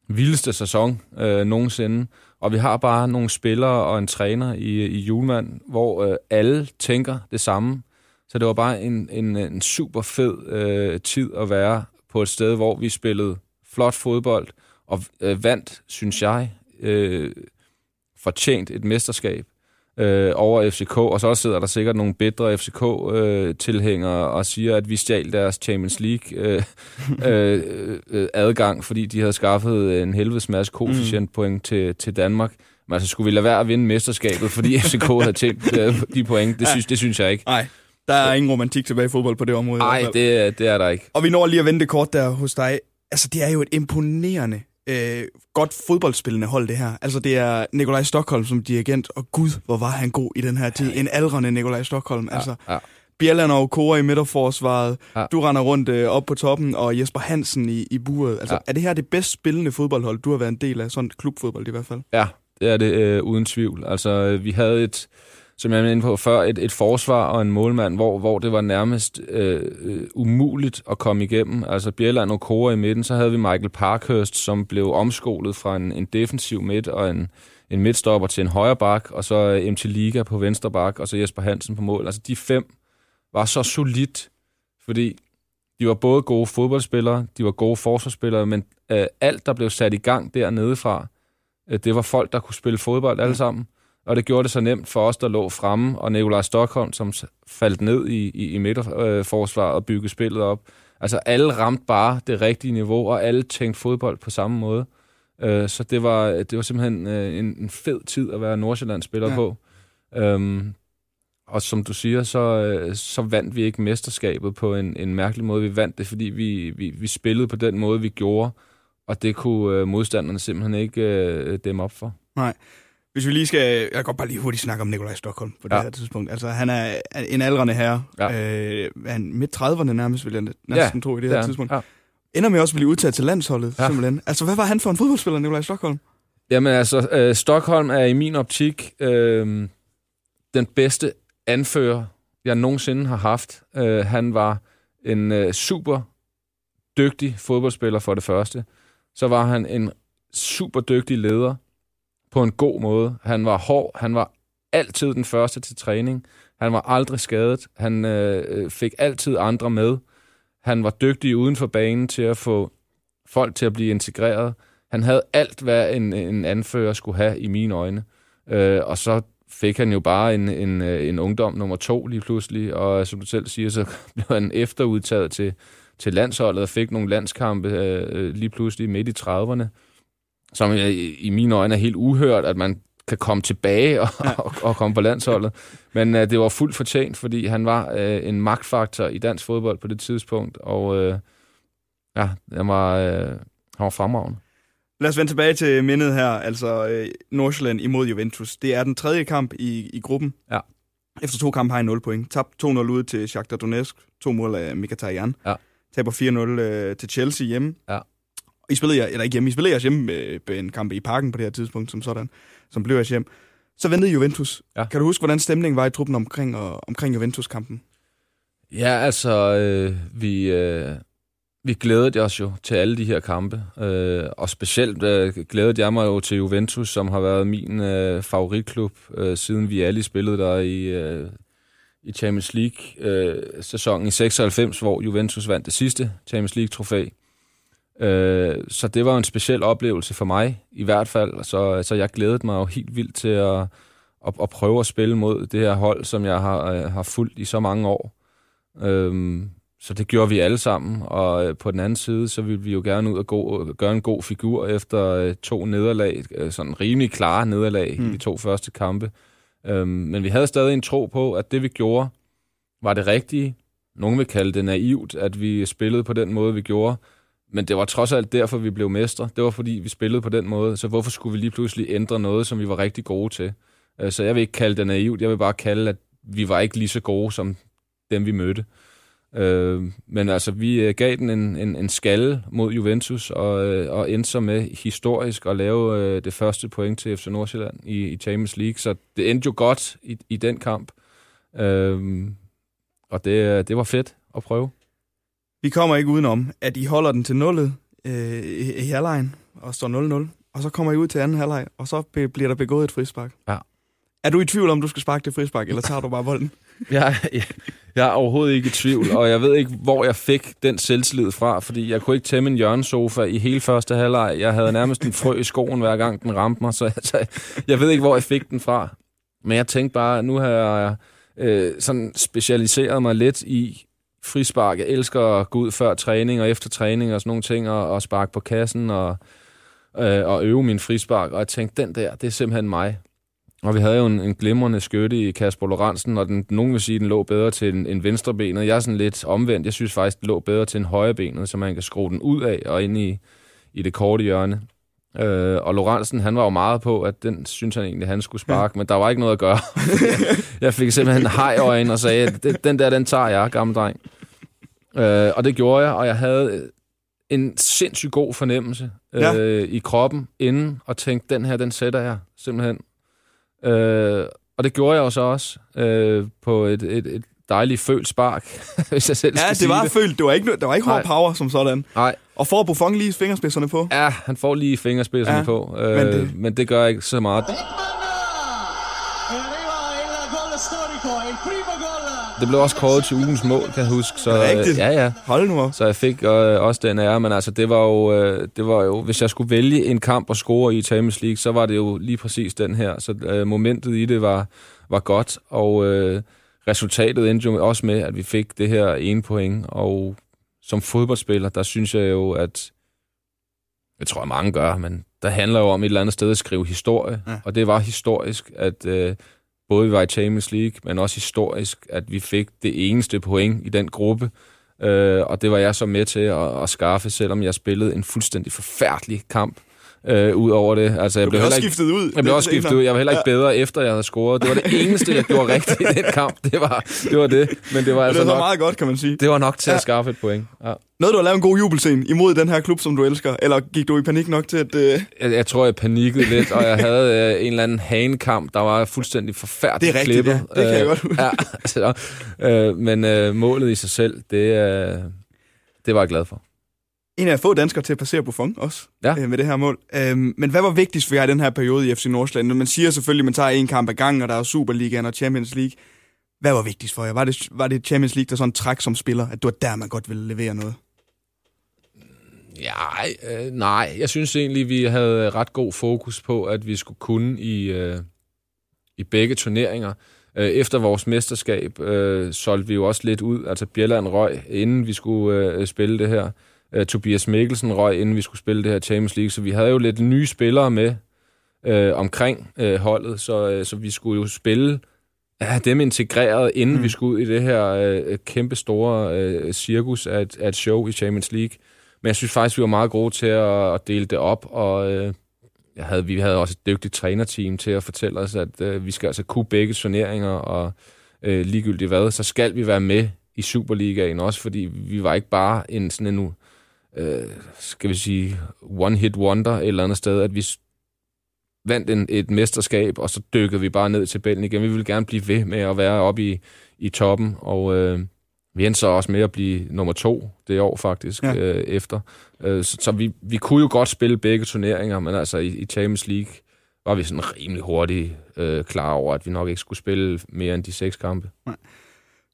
vildeste sæson øh, nogensinde. Og vi har bare nogle spillere og en træner i, i Julemand, hvor øh, alle tænker det samme. Så det var bare en, en, en super fed øh, tid at være på et sted, hvor vi spillede flot fodbold og øh, vandt, synes jeg, øh, fortjent et mesterskab øh, over FCK, og så også sidder der sikkert nogle bedre FCK-tilhængere øh, og siger, at vi stjal deres Champions League øh, øh, øh, adgang, fordi de havde skaffet en helvedes masse koefficientpoint mm. til, til Danmark. Men altså, skulle vi lade være at vinde mesterskabet, fordi FCK havde tjent øh, de point? Det synes, det synes jeg ikke. Nej. Der er ingen romantik tilbage i fodbold på det område. Nej, det, det er der ikke. Og vi når lige at vente kort der hos dig. Altså, det er jo et imponerende, øh, godt fodboldspillende hold, det her. Altså, det er Nikolaj Stockholm som dirigent, og gud, hvor var han god i den her tid. En aldrende Nikolaj Stockholm. Ja, altså, ja. Bjelland og Kåre i midterforsvaret. Ja. Du render rundt øh, op på toppen, og Jesper Hansen i, i buret. Altså, Ja. er det her det bedst spillende fodboldhold, du har været en del af? Sådan klubfodbold i hvert fald. Ja, det er det øh, uden tvivl. Altså, øh, vi havde et, som jeg var inde på før, et, et forsvar og en målmand, hvor, hvor det var nærmest øh, øh, umuligt at komme igennem. Altså, Bjelland og Kåre i midten, så havde vi Michael Parkhurst, som blev omskolet fra en, en defensiv midt og en, en midtstopper til en højre bak, og så øh, MT Liga på venstre bak, og så Jesper Hansen på mål. Altså, de fem var så solidt, fordi de var både gode fodboldspillere, de var gode forsvarsspillere, men øh, alt, der blev sat i gang dernede fra, øh, det var folk, der kunne spille fodbold alle sammen. Og det gjorde det så nemt for os, der lå fremme, og Nikolaj Stockholm, som faldt ned i, i, i midterforsvaret og byggede spillet op. Altså alle ramte bare det rigtige niveau, og alle tænkte fodbold på samme måde. Øh, så det var, det var simpelthen øh, en, en fed tid at være Nordsjælland-spiller Ja. på. Øhm, og som du siger, så, øh, så vandt vi ikke mesterskabet på en, en mærkelig måde. Vi vandt det, fordi vi, vi, vi spillede på den måde, vi gjorde, og det kunne øh, modstanderne simpelthen ikke øh, dæmme op for. Nej. Hvis vi lige skal... Jeg kan godt bare lige hurtigt snakke om Nikolaj Stockholm på det Ja. her tidspunkt. Altså, han er en aldrende herre. Ja. Øh, han midt 30'erne nærmest, vil jeg næsten Ja, tro i det, Det her er han. tidspunkt. Ja. Ender med også at blive udtaget til landsholdet. Ja. simpelthen. Altså, hvad var han for en fodboldspiller, Nikolaj Stockholm? Jamen altså, øh, Stockholm er i min optik øh, den bedste anfører, jeg nogensinde har haft. Øh, han var en øh, super dygtig fodboldspiller for det første. Så var han en super dygtig leder på en god måde. Han var hård, han var altid den første til træning. Han var aldrig skadet. Han øh, fik altid andre med. Han var dygtig uden for banen til at få folk til at blive integreret. Han havde alt, hvad en, en anfører skulle have i mine øjne. Øh, og så fik han jo bare en, en, øh, en ungdom nummer to lige pludselig, og som du selv siger, så blev han efterudtaget til, til landsholdet og fik nogle landskampe øh, øh, lige pludselig midt i 30'erne, som øh, i, i mine øjne er helt uhørt, at man kan komme tilbage og, ja. og, og komme på landsholdet. Men øh, det var fuldt fortjent, fordi han var øh, en magtfaktor i dansk fodbold på det tidspunkt, og øh, ja, han var, øh, han var fremragende. Lad os vende tilbage til mindet her, altså øh, Nordsjælland imod Juventus. Det er den tredje kamp i, i gruppen. Ja. Efter to kampe har I 0 point. Tabt 2-0 ud til Shakhtar Donetsk. To mål af Mkhitaryan. Ja. Taber 4-0 øh, til Chelsea hjemme. Ja. I spillede, jer, eller ikke hjemme, I spillede jeres hjemme med en kamp i parken på det her tidspunkt, som sådan, som blev jeres hjem. Så ventede Juventus. Ja. Kan du huske, hvordan stemningen var i truppen omkring, og, omkring Juventus-kampen? Ja, altså, øh, vi, øh, vi glædede os jo til alle de her kampe, øh, og specielt øh, glædede jeg mig jo til Juventus, som har været min øh, favoritklub, øh, siden vi alle spillede der i, øh, i Champions League-sæsonen øh, i 96, hvor Juventus vandt det sidste Champions League-trofæ. Øh, så det var en speciel oplevelse for mig, i hvert fald. Så, så jeg glædede mig jo helt vildt til at, at, at prøve at spille mod det her hold, som jeg har, øh, har fulgt i så mange år. Øh, så det gjorde vi alle sammen, og øh, på den anden side, så ville vi jo gerne ud og gå, gøre en god figur efter øh, to nederlag, sådan rimelig klare nederlag mm. i de to første kampe. Øhm, men vi havde stadig en tro på, at det vi gjorde, var det rigtige. Nogle vil kalde det naivt, at vi spillede på den måde, vi gjorde. Men det var trods alt derfor, vi blev mestre. Det var fordi, vi spillede på den måde. Så hvorfor skulle vi lige pludselig ændre noget, som vi var rigtig gode til? Øh, så jeg vil ikke kalde det naivt. Jeg vil bare kalde, at vi var ikke lige så gode som dem, vi mødte. Øh, men altså, vi øh, gav den en, en, en skalle mod Juventus, og, øh, og endte så med historisk at lave øh, det første point til FC Nordsjælland i, i Champions League. Så det endte jo godt i, i den kamp. Øh, og det, det var fedt at prøve. Vi kommer ikke udenom, at I holder den til nullet øh, i, i halvlejen, og står 0-0. Og så kommer I ud til anden halvleg, og så bliver der begået et frispark. Ja. Er du i tvivl om, du skal sparke det frispark, eller tager du bare bolden? jeg, jeg, jeg er overhovedet ikke i tvivl, og jeg ved ikke, hvor jeg fik den selvtillid fra, fordi jeg kunne ikke tæmme en hjørnesofa i hele første halvleg. Jeg havde nærmest en frø i skoen, hver gang den ramte mig, så altså, jeg ved ikke, hvor jeg fik den fra. Men jeg tænkte bare, nu har jeg øh, sådan specialiseret mig lidt i frispark. Jeg elsker at gå ud før træning og efter træning og sådan nogle ting, og, og sparke på kassen og, øh, og øve min frispark. Og jeg tænkte, den der, det er simpelthen mig. Og vi havde jo en, en glimrende skytte i Kasper Lorentzen, og den, nogen vil sige, den lå bedre til en, en venstrebenet. Jeg er sådan lidt omvendt. Jeg synes faktisk, den lå bedre til en højrebenet, så man kan skrue den ud af og ind i, i det korte hjørne. Øh, og Lorentzen, han var jo meget på, at den synes han egentlig, han skulle sparke, ja. men der var ikke noget at gøre. jeg fik simpelthen hej øjne og sagde, at den der, den tager jeg, gamle dreng. Øh, og det gjorde jeg, og jeg havde en sindssygt god fornemmelse øh, ja. i kroppen inden, og tænkte, den her, den sætter jeg simpelthen. Øh, og det gjorde jeg så også øh, på et, et, et dejligt følt spark, hvis jeg selv Ja, det var det. følt. Det var ikke, der var ikke hård power som sådan. Nej. Og får Buffon lige fingerspidserne på? Ja, han får lige fingerspidserne ja, på. Øh, men, det... men det gør ikke så meget. Det blev også kåret til ugens mål, kan jeg huske. Så, Rigtigt? Ja, ja. Hold nu op. Så jeg fik øh, også den ære, men altså, det var, jo, øh, det var jo... Hvis jeg skulle vælge en kamp og score i Champions League, så var det jo lige præcis den her. Så øh, momentet i det var, var godt, og øh, resultatet endte jo også med, at vi fik det her ene point. Og som fodboldspiller, der synes jeg jo, at... Jeg tror, at mange gør, men der handler jo om et eller andet sted at skrive historie. Ja. Og det var historisk, at... Øh, både vi var i Champions League, men også historisk, at vi fik det eneste point i den gruppe. Øh, og det var jeg så med til at, at skaffe, selvom jeg spillede en fuldstændig forfærdelig kamp øh, ud over det. Altså, jeg du blev også skiftet ud. Jeg blev også skiftet ud. Jeg var heller ikke ja. bedre, efter jeg havde scoret. Det var det eneste, jeg gjorde rigtigt i den kamp. Det var det. Var det. Men det var, altså det var nok, meget godt, kan man sige. Det var nok til ja. at skaffe et point. Ja. Noget, du har lavet en god jubelscene imod den her klub, som du elsker? Eller gik du i panik nok til at... Uh... Jeg, jeg tror, jeg panikkede lidt, og jeg havde uh, en eller anden hanekamp, der var fuldstændig forfærdeligt Det er rigtigt, klippet. ja. Det kan jeg godt ja, altså, uh, Men uh, målet i sig selv, det, uh, det var jeg glad for en af få danskere til at passere Buffon også ja. øh, med det her mål. Øhm, men hvad var vigtigst for jer i den her periode i FC Nordsjælland? Man siger selvfølgelig, at man tager en kamp ad gangen, og der er Superligaen og Champions League. Hvad var vigtigst for jer? Var det, var det Champions League, der sådan træk som spiller, at det var der, man godt ville levere noget? Ja, øh, nej. Jeg synes egentlig, vi havde ret god fokus på, at vi skulle kunne i, øh, i begge turneringer. Øh, efter vores mesterskab øh, solgte vi jo også lidt ud. Altså Bjelland røg, inden vi skulle øh, spille det her. Uh, Tobias Mikkelsen røg, inden vi skulle spille det her Champions League, så vi havde jo lidt nye spillere med øh, omkring øh, holdet, så, øh, så vi skulle jo spille have dem integreret, inden mm. vi skulle ud i det her øh, kæmpe store øh, cirkus af et, af et show i Champions League. Men jeg synes faktisk, vi var meget gode til at, at dele det op, og øh, jeg havde, vi havde også et dygtigt trænerteam til at fortælle os, at øh, vi skal altså kunne begge turneringer, og øh, ligegyldigt hvad, så skal vi være med i Superligaen også, fordi vi var ikke bare en sådan en, øh, skal vi sige, one-hit wonder et eller andet sted, at vi vandt en, et mesterskab, og så dykkede vi bare ned til bælgen igen. Vi ville gerne blive ved med at være oppe i, i toppen, og øh, vi endte så også med at blive nummer to det år faktisk ja. øh, efter. Øh, så så vi, vi kunne jo godt spille begge turneringer, men altså i, i Champions League var vi sådan rimelig hurtigt øh, klar over, at vi nok ikke skulle spille mere end de seks kampe. Nej.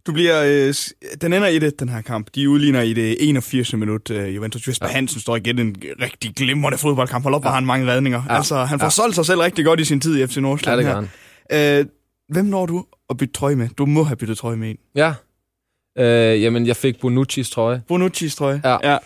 Du bliver, øh, den ender i det, den her kamp. De udligner i det 81. minut. Øh, Juventus Jesper ja. Hansen står igen en rigtig glimrende fodboldkamp. Hold op, ja. hvor han mange redninger. Ja. Altså, han får ja. solgt sig selv rigtig godt i sin tid i FC Nordsjælland ja, det her. Øh, hvem når du at bytte trøje med? Du må have byttet trøje med en. Ja. Øh, jamen, jeg fik Bonucci's trøje. Bonucci's trøje? Ja. ja.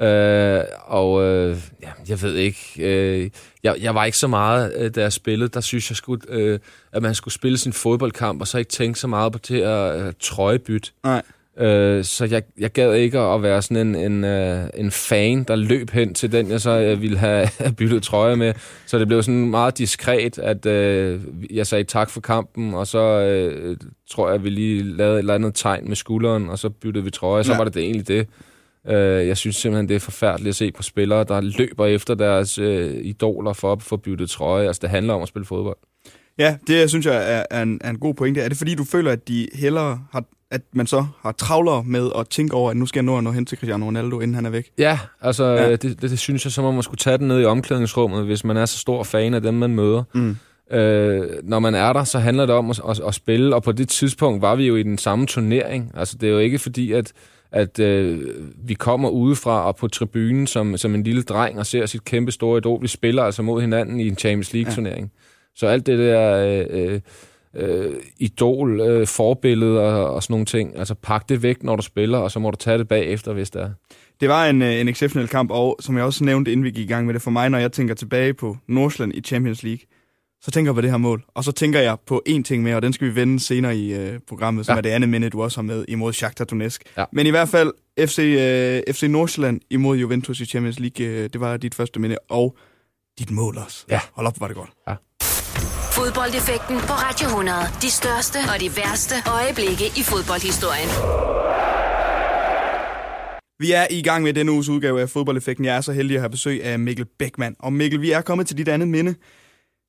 Øh, og øh, ja, jeg ved ikke, øh, jeg, jeg var ikke så meget, øh, da jeg spillede, der synes jeg, skulle, øh, at man skulle spille sin fodboldkamp, og så ikke tænke så meget på det at øh, trøjebytte. Nej. Øh, så jeg, jeg gad ikke at være sådan en, en, øh, en fan, der løb hen til den, jeg så øh, ville have byttet trøje med. Så det blev sådan meget diskret, at øh, jeg sagde tak for kampen, og så øh, tror jeg, at vi lige lavede et eller andet tegn med skulderen, og så byttede vi trøje, så ja. var det, det egentlig det. Øh, jeg synes simpelthen, det er forfærdeligt at se på spillere, der løber efter deres øh, idoler for at få byttet trøje. Altså, det handler om at spille fodbold. Ja, det synes jeg er, er, en, er en god pointe. Er det fordi, du føler, at de hellere har at man så har travlere med at tænke over, at nu skal jeg nå at nå hen til Cristiano Ronaldo, inden han er væk. Ja, altså ja. Det, det, det synes jeg, så må man skulle tage den ned i omklædningsrummet, hvis man er så stor fan af dem, man møder. Mm. Øh, når man er der, så handler det om at, at, at spille, og på det tidspunkt var vi jo i den samme turnering. Altså det er jo ikke fordi, at at øh, vi kommer udefra og på tribunen som, som en lille dreng og ser sit kæmpe store idol. Vi spiller altså mod hinanden i en Champions League-turnering. Ja. Så alt det der øh, øh, idol, øh, forbillede og, og sådan nogle ting, altså pak det væk, når du spiller, og så må du tage det bagefter, hvis det er. Det var en, øh, en exceptionel kamp, og som jeg også nævnte, inden vi gik i gang med det, for mig, når jeg tænker tilbage på Nordsjælland i Champions League, så tænker jeg på det her mål. Og så tænker jeg på én ting mere, og den skal vi vende senere i øh, programmet, som ja. er det andet minde, du også har med imod Shakhtar Donetsk. Ja. Men i hvert fald, FC, øh, FC Nordsjælland imod Juventus i Champions League, øh, det var dit første minde, og dit mål også. Ja. Hold op, var det godt. Ja. Fodboldeffekten på Radio 100. De største og de værste øjeblikke i fodboldhistorien. Vi er i gang med denne uges udgave af Fodboldeffekten. Jeg er så heldig at have besøg af Mikkel Beckmann. Og Mikkel, vi er kommet til dit andet minde.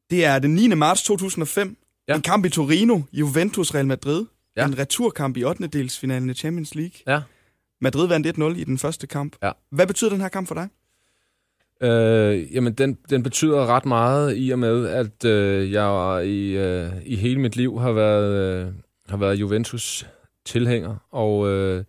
Det er den 9. marts 2005. Ja. En kamp i Torino, Juventus Real Madrid. Ja. En returkamp i 8. delsfinalen i Champions League. Ja. Madrid vandt 1-0 i den første kamp. Ja. Hvad betyder den her kamp for dig? Øh, jamen, den, den betyder ret meget i og med, at øh, jeg i, øh, i hele mit liv har været, øh, har været Juventus tilhænger, og øh,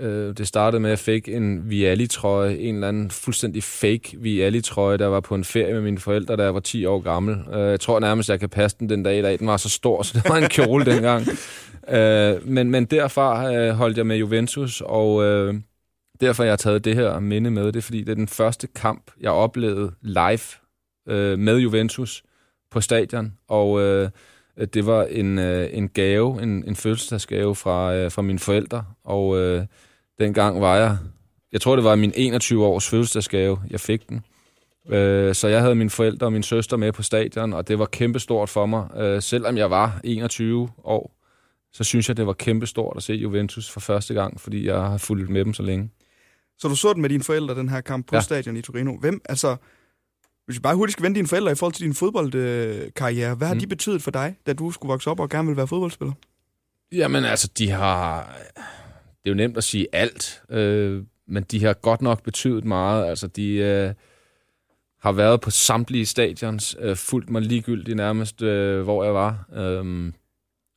Øh, det startede med, at jeg fik en Vialli-trøje, en eller anden fuldstændig fake Vialli-trøje, der var på en ferie med mine forældre, da jeg var 10 år gammel. Øh, jeg tror nærmest, jeg kan passe den den dag i dag. Den var så stor, så det var en kjole dengang. Øh, men, men derfra øh, holdt jeg med Juventus, og øh, derfor har jeg taget det her minde med. Det er, fordi det er den første kamp, jeg oplevede live øh, med Juventus på stadion, og... Øh, det var en, øh, en gave, en, en fødselsdagsgave fra, øh, fra mine forældre, og øh, dengang var jeg, jeg tror det var min 21-års fødselsdagsgave, jeg fik den. Øh, så jeg havde mine forældre og min søster med på stadion, og det var kæmpestort for mig. Øh, selvom jeg var 21 år, så synes jeg, det var kæmpestort at se Juventus for første gang, fordi jeg har fulgt med dem så længe. Så du så den med dine forældre, den her kamp på ja. stadion i Torino. Hvem, altså, hvis vi bare hurtigt skal vende dine forældre i forhold til din fodboldkarriere, hvad har mm. de betydet for dig, da du skulle vokse op og gerne ville være fodboldspiller? Jamen altså, de har... Det er jo nemt at sige alt, øh, men de har godt nok betydet meget. Altså, de øh, har været på samtlige stadions, øh, fulgt mig ligegyldigt nærmest, øh, hvor jeg var. Øh,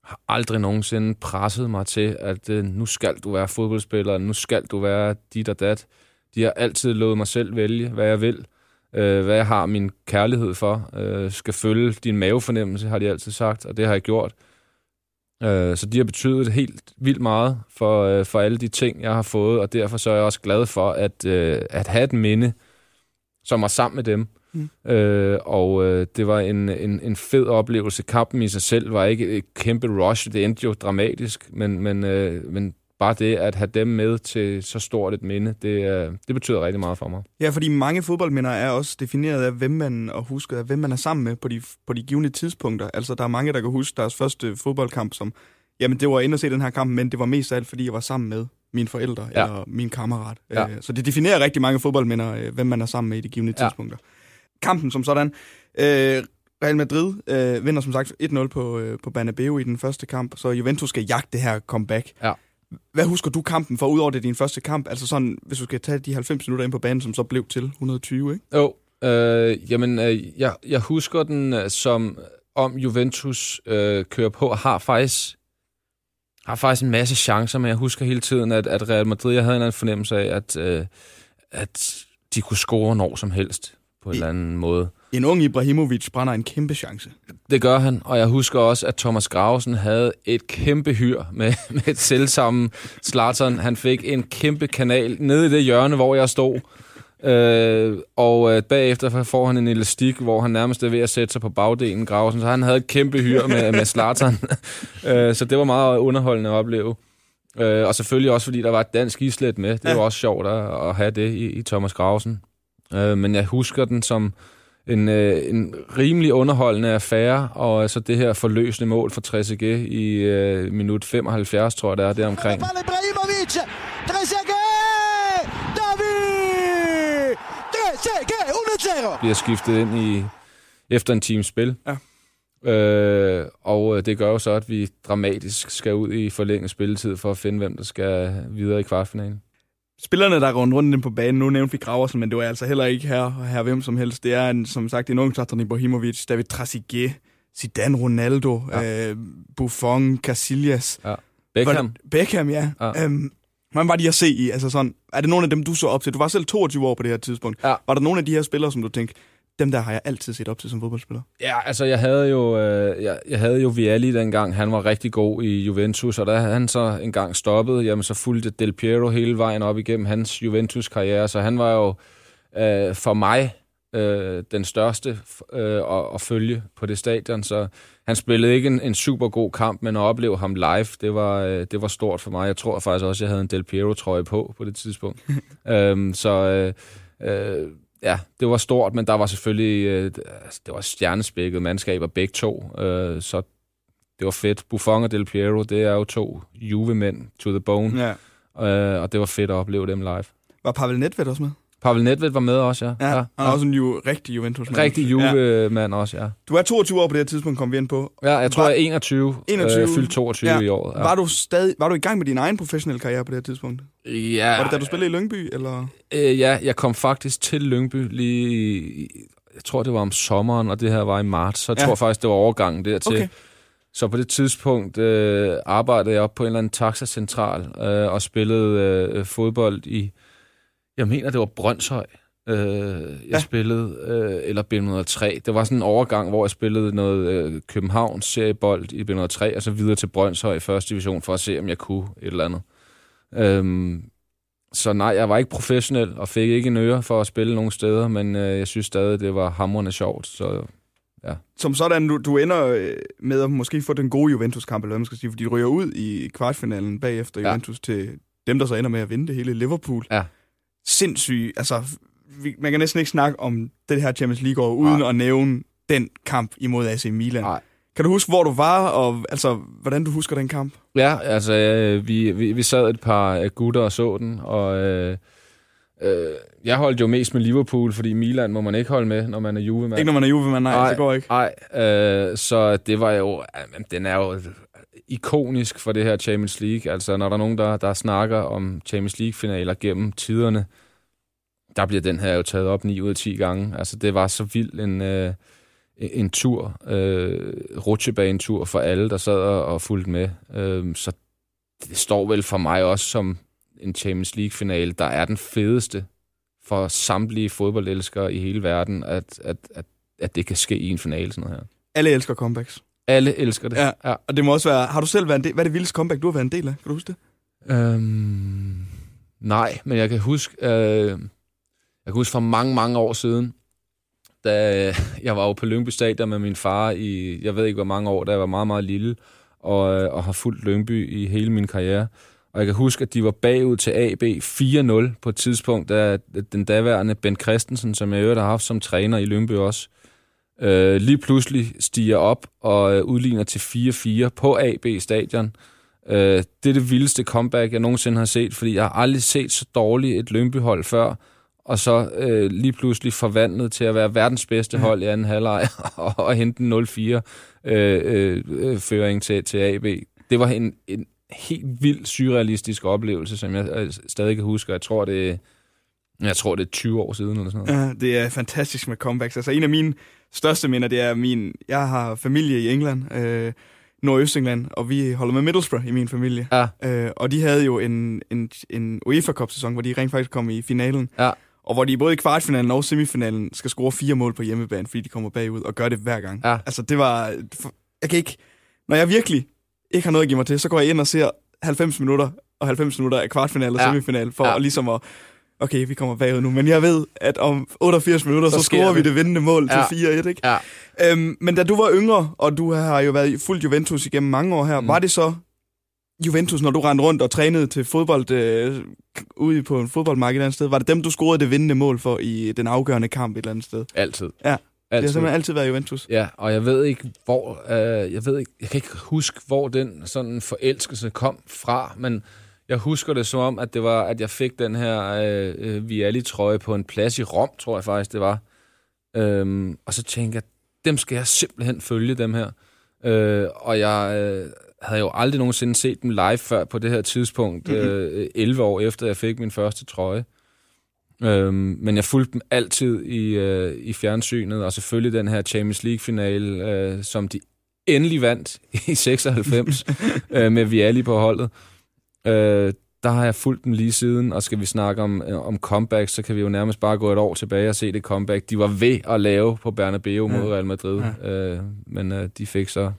har aldrig nogensinde presset mig til, at øh, nu skal du være fodboldspiller, nu skal du være dit og dat. De har altid lovet mig selv vælge, hvad jeg vil øh, hvad jeg har min kærlighed for. Øh, skal følge din mavefornemmelse, har de altid sagt, og det har jeg gjort. Øh, så de har betydet helt vildt meget for, øh, for alle de ting, jeg har fået, og derfor så er jeg også glad for at, øh, at have et minde, som var sammen med dem. Mm. Øh, og øh, det var en, en, en fed oplevelse. Kampen i sig selv var ikke et kæmpe rush. Det endte jo dramatisk, men, men, øh, men bare det at have dem med til så stort et minde, det, øh, det betyder rigtig meget for mig. Ja, fordi mange fodboldminder er også defineret af, hvem man, og husker, af, hvem man er sammen med på de, på de givende tidspunkter. Altså, der er mange, der kan huske deres første fodboldkamp som, jamen, det var ind at se den her kamp, men det var mest af alt, fordi jeg var sammen med mine forældre ja. eller min kammerat. Ja. Øh, så det definerer rigtig mange fodboldminder, øh, hvem man er sammen med i de givende ja. tidspunkter. Kampen som sådan. Øh, Real Madrid øh, vinder som sagt 1-0 på, øh, på Banabeo i den første kamp, så Juventus skal jagte det her comeback. Ja. Hvad husker du kampen for, udover det din første kamp? Altså sådan, hvis du skal tage de 90 minutter ind på banen, som så blev til 120, ikke? Jo, øh, jamen, øh, jeg, jeg husker den øh, som om Juventus øh, kører på, har faktisk har faktisk en masse chancer, men jeg husker hele tiden, at, at Real Madrid, jeg havde en anden fornemmelse af, at, øh, at de kunne score når som helst på en I, eller anden måde. En ung Ibrahimovic brænder en kæmpe chance. Det gør han, og jeg husker også, at Thomas Grausen havde et kæmpe hyr med, med et selvsamme Slatern. Han fik en kæmpe kanal nede i det hjørne, hvor jeg stod. Øh, og øh, bagefter får han en elastik, hvor han nærmest er ved at sætte sig på bagdelen Grausen. Så han havde et kæmpe hyr med, med Slatern. øh, så det var meget underholdende at opleve. Øh, og selvfølgelig også, fordi der var et dansk islet med. Det ja. var også sjovt at, at have det i, i Thomas Grausen. Øh, men jeg husker den som en, øh, en rimelig underholdende affære, og så det her forløsende mål for 3CG i øh, minut 75, tror jeg, det er det omkring. Ibrahimovic! 3CG! David! 3CG! 1-0! Bliver skiftet ind i efter en times spil. Ja. Øh, og øh, det gør jo så, at vi dramatisk skal ud i forlænget spilletid for at finde, hvem der skal videre i kvartfinalen. Spillerne, der rundt rundt på banen, nu nævnte vi Graversen, men det var altså heller ikke her, her hvem som helst. Det er, en, som sagt, en ung Zlatan Ibrahimovic, David Trezeguet, Zidane Ronaldo, ja. øh, Buffon, Casillas. Ja. Beckham. Var, Beckham, ja. ja. Øhm, hvordan var de at se i? Altså sådan, er det nogle af dem, du så op til? Du var selv 22 år på det her tidspunkt. Ja. Var der nogle af de her spillere, som du tænkte, dem der har jeg altid set op til som fodboldspiller. Ja, altså jeg havde jo, øh, jeg, jeg havde jo Vialli dengang, han var rigtig god i Juventus, og da han så engang stoppede, jamen så fulgte Del Piero hele vejen op igennem hans Juventus-karriere, så han var jo øh, for mig øh, den største øh, at, at følge på det stadion, så han spillede ikke en, en super god kamp, men at opleve ham live, det var, øh, det var stort for mig. Jeg tror faktisk også, jeg havde en Del Piero-trøje på på det tidspunkt. øhm, så øh, øh, ja, det var stort, men der var selvfølgelig, øh, altså, det var stjernespækket mandskaber begge to, øh, så det var fedt. Buffon og Del Piero, det er jo to Juve-mænd to the bone, ja. øh, og det var fedt at opleve dem live. Var Pavel Nedved også med? Pavel Nedved var med også, ja. Ja, ja. han er også en ju- rigtig Juventus-mand. Rigtig Juve-mand ja. også, ja. Du er 22 år på det her tidspunkt, kom vi ind på. Ja, jeg tror, var, jeg er 21. 21. Øh, fyldt 22 ja. i år. Ja. Var, du stadig, var du i gang med din egen professionelle karriere på det her tidspunkt? Ja. Var det da du spillede i Lyngby, eller? Øh, ja, jeg kom faktisk til Lyngby lige... Jeg tror, det var om sommeren, og det her var i marts. Så jeg ja. tror faktisk, det var overgangen dertil. Okay. Så på det tidspunkt øh, arbejdede jeg op på en eller anden taxacentral øh, og spillede øh, fodbold i jeg mener, det var Brøndshøj, øh, jeg ja. spillede, øh, eller B103. Det var sådan en overgang, hvor jeg spillede noget øh, Københavns seriebold i B103, og så videre til Brøndshøj i første division, for at se, om jeg kunne et eller andet. Øhm, så nej, jeg var ikke professionel, og fik ikke en øre for at spille nogen steder, men øh, jeg synes stadig, det var hamrende sjovt, så ja. Som sådan, du, du ender øh, med at måske få den gode Juventus-kamp, eller hvad man skal sige, fordi du ryger ud i kvartfinalen bagefter ja. Juventus til dem, der så ender med at vinde det hele, Liverpool. Ja sindssyg... Altså, vi, man kan næsten ikke snakke om det her Champions League år, uden Ej. at nævne den kamp imod AC Milan. Ej. Kan du huske, hvor du var, og altså, hvordan du husker den kamp? Ja, altså, øh, vi, vi, vi sad et par gutter og så den, og øh, øh, jeg holdt jo mest med Liverpool, fordi Milan må man ikke holde med, når man er Juve-mand. Ikke når man er Juve-mand, nej, ej, det går ikke. Nej, øh, så det var jo... Øh, den er jo ikonisk for det her Champions League. Altså, når der er nogen, der, der snakker om Champions League-finaler gennem tiderne, der bliver den her jo taget op 9 ud af 10 gange. Altså, det var så vild en, øh, en tur, øh, rutsjebanetur for alle, der sad og fulgte med. Øh, så det står vel for mig også som en Champions League-finale, der er den fedeste for samtlige fodboldelskere i hele verden, at, at, at, at det kan ske i en finale sådan noget her. Alle elsker comebacks. Alle elsker det. Ja, ja. og det må også være... Har du selv været en del... Hvad er det vildeste comeback, du har været en del af? Kan du huske det? Øhm, nej, men jeg kan huske... Øh, jeg kan huske for mange, mange år siden, da jeg var jo på Lyngby Stadion med min far i, jeg ved ikke hvor mange år, da jeg var meget, meget lille, og, øh, og har fulgt Lyngby i hele min karriere. Og jeg kan huske, at de var bagud til AB 4-0 på et tidspunkt, da den daværende Ben Christensen, som jeg øvrigt har haft som træner i Lyngby også, øh, lige pludselig stiger op og øh, udligner til 4-4 på AB stadion. Øh, det er det vildeste comeback, jeg nogensinde har set, fordi jeg har aldrig set så dårligt et Lyngby-hold før, og så øh, lige pludselig forvandlet til at være verdens bedste hold i anden halvleg og, og hente en 0-4 øh, øh, øh, til, til AB. Det var en, en helt vild surrealistisk oplevelse, som jeg øh, stadig kan huske, og jeg tror, det, jeg tror, det er 20 år siden eller sådan noget. Ja, det er fantastisk med comebacks. Altså en af mine største minder, det er min... Jeg har familie i England, øh, Nordøstengland, og vi holder med Middlesbrough i min familie. Ja. Øh, og de havde jo en, en, en UEFA Cup-sæson, hvor de rent faktisk kom i finalen. Ja. Og hvor de både i kvartfinalen og semifinalen skal score fire mål på hjemmebane, fordi de kommer bagud og gør det hver gang. Ja. Altså det var... Jeg kan ikke... Når jeg virkelig ikke har noget at give mig til, så går jeg ind og ser 90 minutter og 90 minutter af kvartfinale og Ja. semifinale, for Ja. ja. ligesom at okay, vi kommer bagud nu, men jeg ved, at om 88 minutter, Så så, scorer vi det. vindende mål Ja. til 4-1, ikke? Ja. Øhm, men da du var yngre, og du har jo været i fuldt Juventus igennem mange år her, Mm. var det så Juventus, når du rendte rundt og trænede til fodbold øh, ude på en fodboldmarked et andet sted, var det dem, du scorede det vindende mål for i den afgørende kamp et eller andet sted? Altid. Ja. Det har Altid. simpelthen altid været Juventus. Ja, og jeg ved ikke, hvor... Øh, jeg ved ikke, jeg kan ikke huske, hvor den sådan forelskelse kom fra, men jeg husker det som om, at det var, at jeg fik den her øh, øh, Vialli-trøje på en plads i Rom, tror jeg faktisk, det var. Øhm, og så tænkte jeg, dem skal jeg simpelthen følge, dem her. Øh, og jeg øh, havde jo aldrig nogensinde set dem live før på det her tidspunkt, Mhm. øh, 11 år efter jeg fik min første trøje. Øhm, men jeg fulgte dem altid i, øh, i fjernsynet, og selvfølgelig den her Champions League-finale, øh, som de endelig vandt i 96 øh, med Vialli på holdet. Øh, der har jeg fulgt dem lige siden, og skal vi snakke om, øh, om comeback, så kan vi jo nærmest bare gå et år tilbage og se det comeback. De var ved at lave på Bernabeu mod Ja. Real Madrid, øh, men øh, de fik så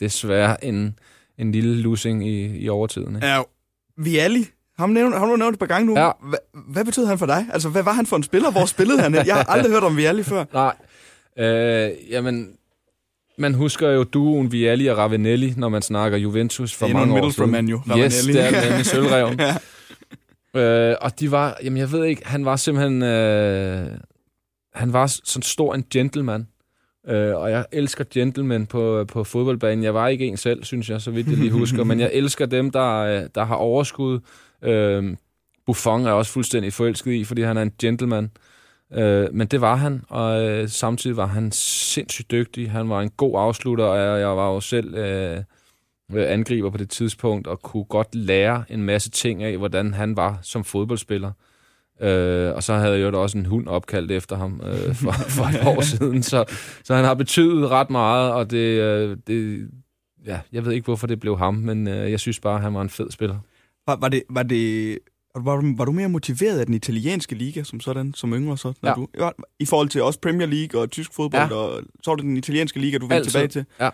desværre en, en lille losing i, i overtiden. Ikke? Ja, Vialli, ham, nævnt, ham du nævnt et par gange nu. Ja. Hva, hvad betød han for dig? Altså, hvad var han for en spiller? Hvor spillede han? Jeg har aldrig hørt om Vialli før. Nej. Øh, jamen, man husker jo duoen Vialli og Ravanelli, når man snakker Juventus for mange år siden. Middlesbrough-mand jo, Yes, Ravanelli. det er med sølvreven. ja. øh, og de var, jamen jeg ved ikke, han var simpelthen, øh, han var sådan stor en gentleman. Øh, og jeg elsker gentlemen på, på fodboldbanen. Jeg var ikke en selv, synes jeg, så vidt jeg lige husker, men jeg elsker dem, der, øh, der har overskud. Øh, Buffon er også fuldstændig forelsket i, fordi han er en gentleman. Øh, men det var han, og øh, samtidig var han sindssygt dygtig. Han var en god afslutter, og jeg, jeg var jo selv øh, øh, angriber på det tidspunkt, og kunne godt lære en masse ting af, hvordan han var som fodboldspiller. Øh, og så havde jeg jo også en hund opkaldt efter ham øh, for, for et år siden, så, så han har betydet ret meget, og det, øh, det ja, jeg ved ikke, hvorfor det blev ham, men øh, jeg synes bare, at han var en fed spiller. Var, var det... Var det var du, var du mere motiveret af den italienske liga som sådan, som yngre så? Når Ja. du, ja, I forhold til også Premier League og tysk fodbold, Ja. og så var det den italienske liga, du vendte Altid. tilbage til? Ja.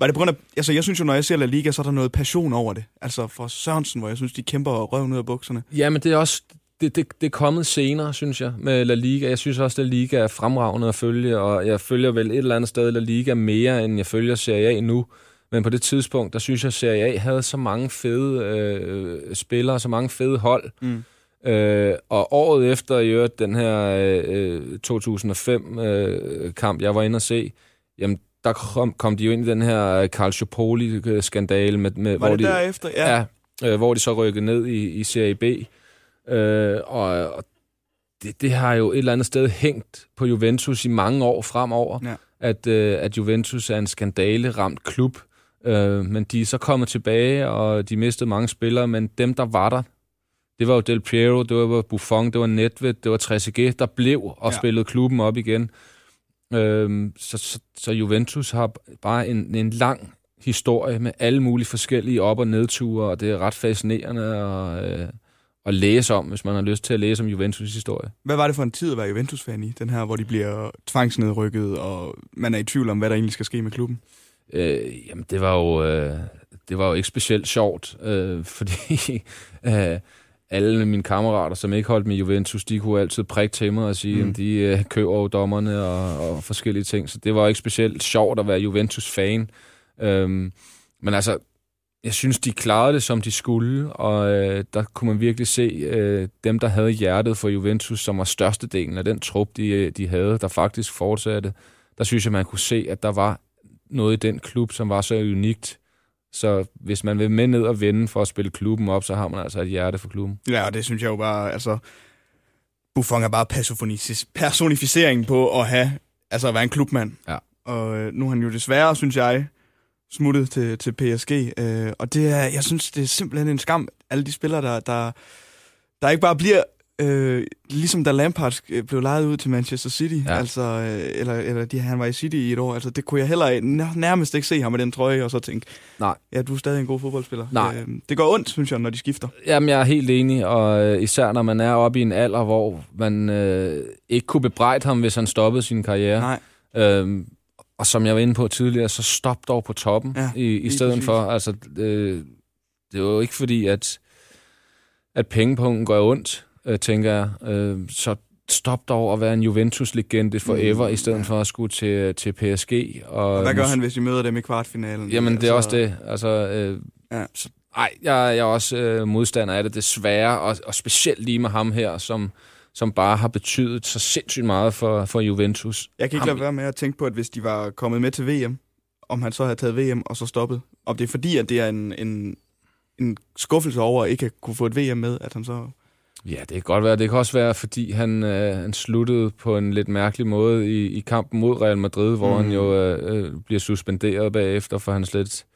Var det på grund af, altså jeg synes jo, når jeg ser La Liga, så er der noget passion over det. Altså for Sørensen, hvor jeg synes, de kæmper røven ud af bukserne. Ja, men det er også det, det, det er kommet senere, synes jeg, med La Liga. Jeg synes også, at La Liga er fremragende at følge, og jeg følger vel et eller andet sted La Liga mere, end jeg følger Serie A nu. Men på det tidspunkt, der synes jeg, at Serie A havde så mange fede øh, spillere, så mange fede hold. Mm. Øh, og året efter, i øvrigt, den her øh, 2005-kamp, jeg var inde og se, jamen, der kom, kom de jo ind i den her øh, Calciopoli-skandale, med, med, Var hvor det de, derefter? Ja. Ja, øh, hvor de så rykkede ned i, i Serie B. Øh, og og det, det har jo et eller andet sted hængt på Juventus i mange år fremover, Ja. at, øh, at Juventus er en skandale-ramt klub. Øh, men de er så kommet tilbage, og de mistede mange spillere, men dem, der var der, det var jo Del Piero, det var Buffon, det var Nedved, det var Trezeguet, der blev og Ja. spillede klubben op igen. Øhm, så, så, så Juventus har bare en, en lang historie med alle mulige forskellige op- og nedture, og det er ret fascinerende at, øh, at læse om, hvis man har lyst til at læse om Juventus' historie. Hvad var det for en tid at være Juventus-fan i? Den her, hvor de bliver tvangsnedrykket, og man er i tvivl om, hvad der egentlig skal ske med klubben. Øh, jamen, det var jo, øh, det var jo ikke specielt sjovt, øh, fordi øh, alle mine kammerater, som ikke holdt med Juventus, de kunne altid prikke til mig og sige, mm. at de øh, køber jo dommerne og, og forskellige ting. Så det var ikke specielt sjovt at være Juventus-fan. Øhm, men altså, jeg synes, de klarede det, som de skulle, og øh, der kunne man virkelig se øh, dem, der havde hjertet for Juventus, som var størstedelen af den trup, de, øh, de havde, der faktisk fortsatte. Der synes jeg, man kunne se, at der var noget i den klub, som var så unikt. Så hvis man vil med ned og vende for at spille klubben op, så har man altså et hjerte for klubben. Ja, og det synes jeg jo bare, altså... Buffon er bare personificering på at have, altså at være en klubmand. Ja. Og øh, nu er han jo desværre, synes jeg, smuttet til, til PSG. Øh, og det er, jeg synes, det er simpelthen en skam, alle de spillere, der, der, der ikke bare bliver Øh, ligesom da Lampard blev lejet ud til Manchester City, ja. altså, øh, eller, eller de, han var i City i et år, altså, det kunne jeg heller nærmest ikke se ham med den trøje, og så tænke, Nej. ja, du er stadig en god fodboldspiller. Nej. Øh, det går ondt, synes jeg, når de skifter. Jamen, jeg er helt enig, og øh, især når man er oppe i en alder, hvor man øh, ikke kunne bebrejde ham, hvis han stoppede sin karriere. Nej. Øh, og som jeg var inde på tidligere, så stop dog på toppen ja, i, i stedet præcis. for. Altså, øh, det er jo ikke fordi, at, at pengepunkten går ondt, øh, tænker jeg. Øh, så stop dog at være en Juventus-legende forever, mm, i stedet ja. for at skulle til, til PSG. Og, og hvad gør han, hvis de møder dem i kvartfinalen? Jamen, det er altså... også det. Altså, øh, ja. så, ej, jeg, jeg er også øh, modstander af det, desværre, og, og specielt lige med ham her, som som bare har betydet så sindssygt meget for, for Juventus. Jeg kan ikke lade være med at tænke på, at hvis de var kommet med til VM, om han så havde taget VM og så stoppet. Om det er fordi, at det er en, en, en skuffelse over at ikke kunne få et VM med, at han så... Ja, det kan godt være. Det kan også være, fordi han, øh, han sluttede på en lidt mærkelig måde i, i kampen mod Real Madrid, hvor mm. han jo øh, øh, bliver suspenderet bagefter for hans lidt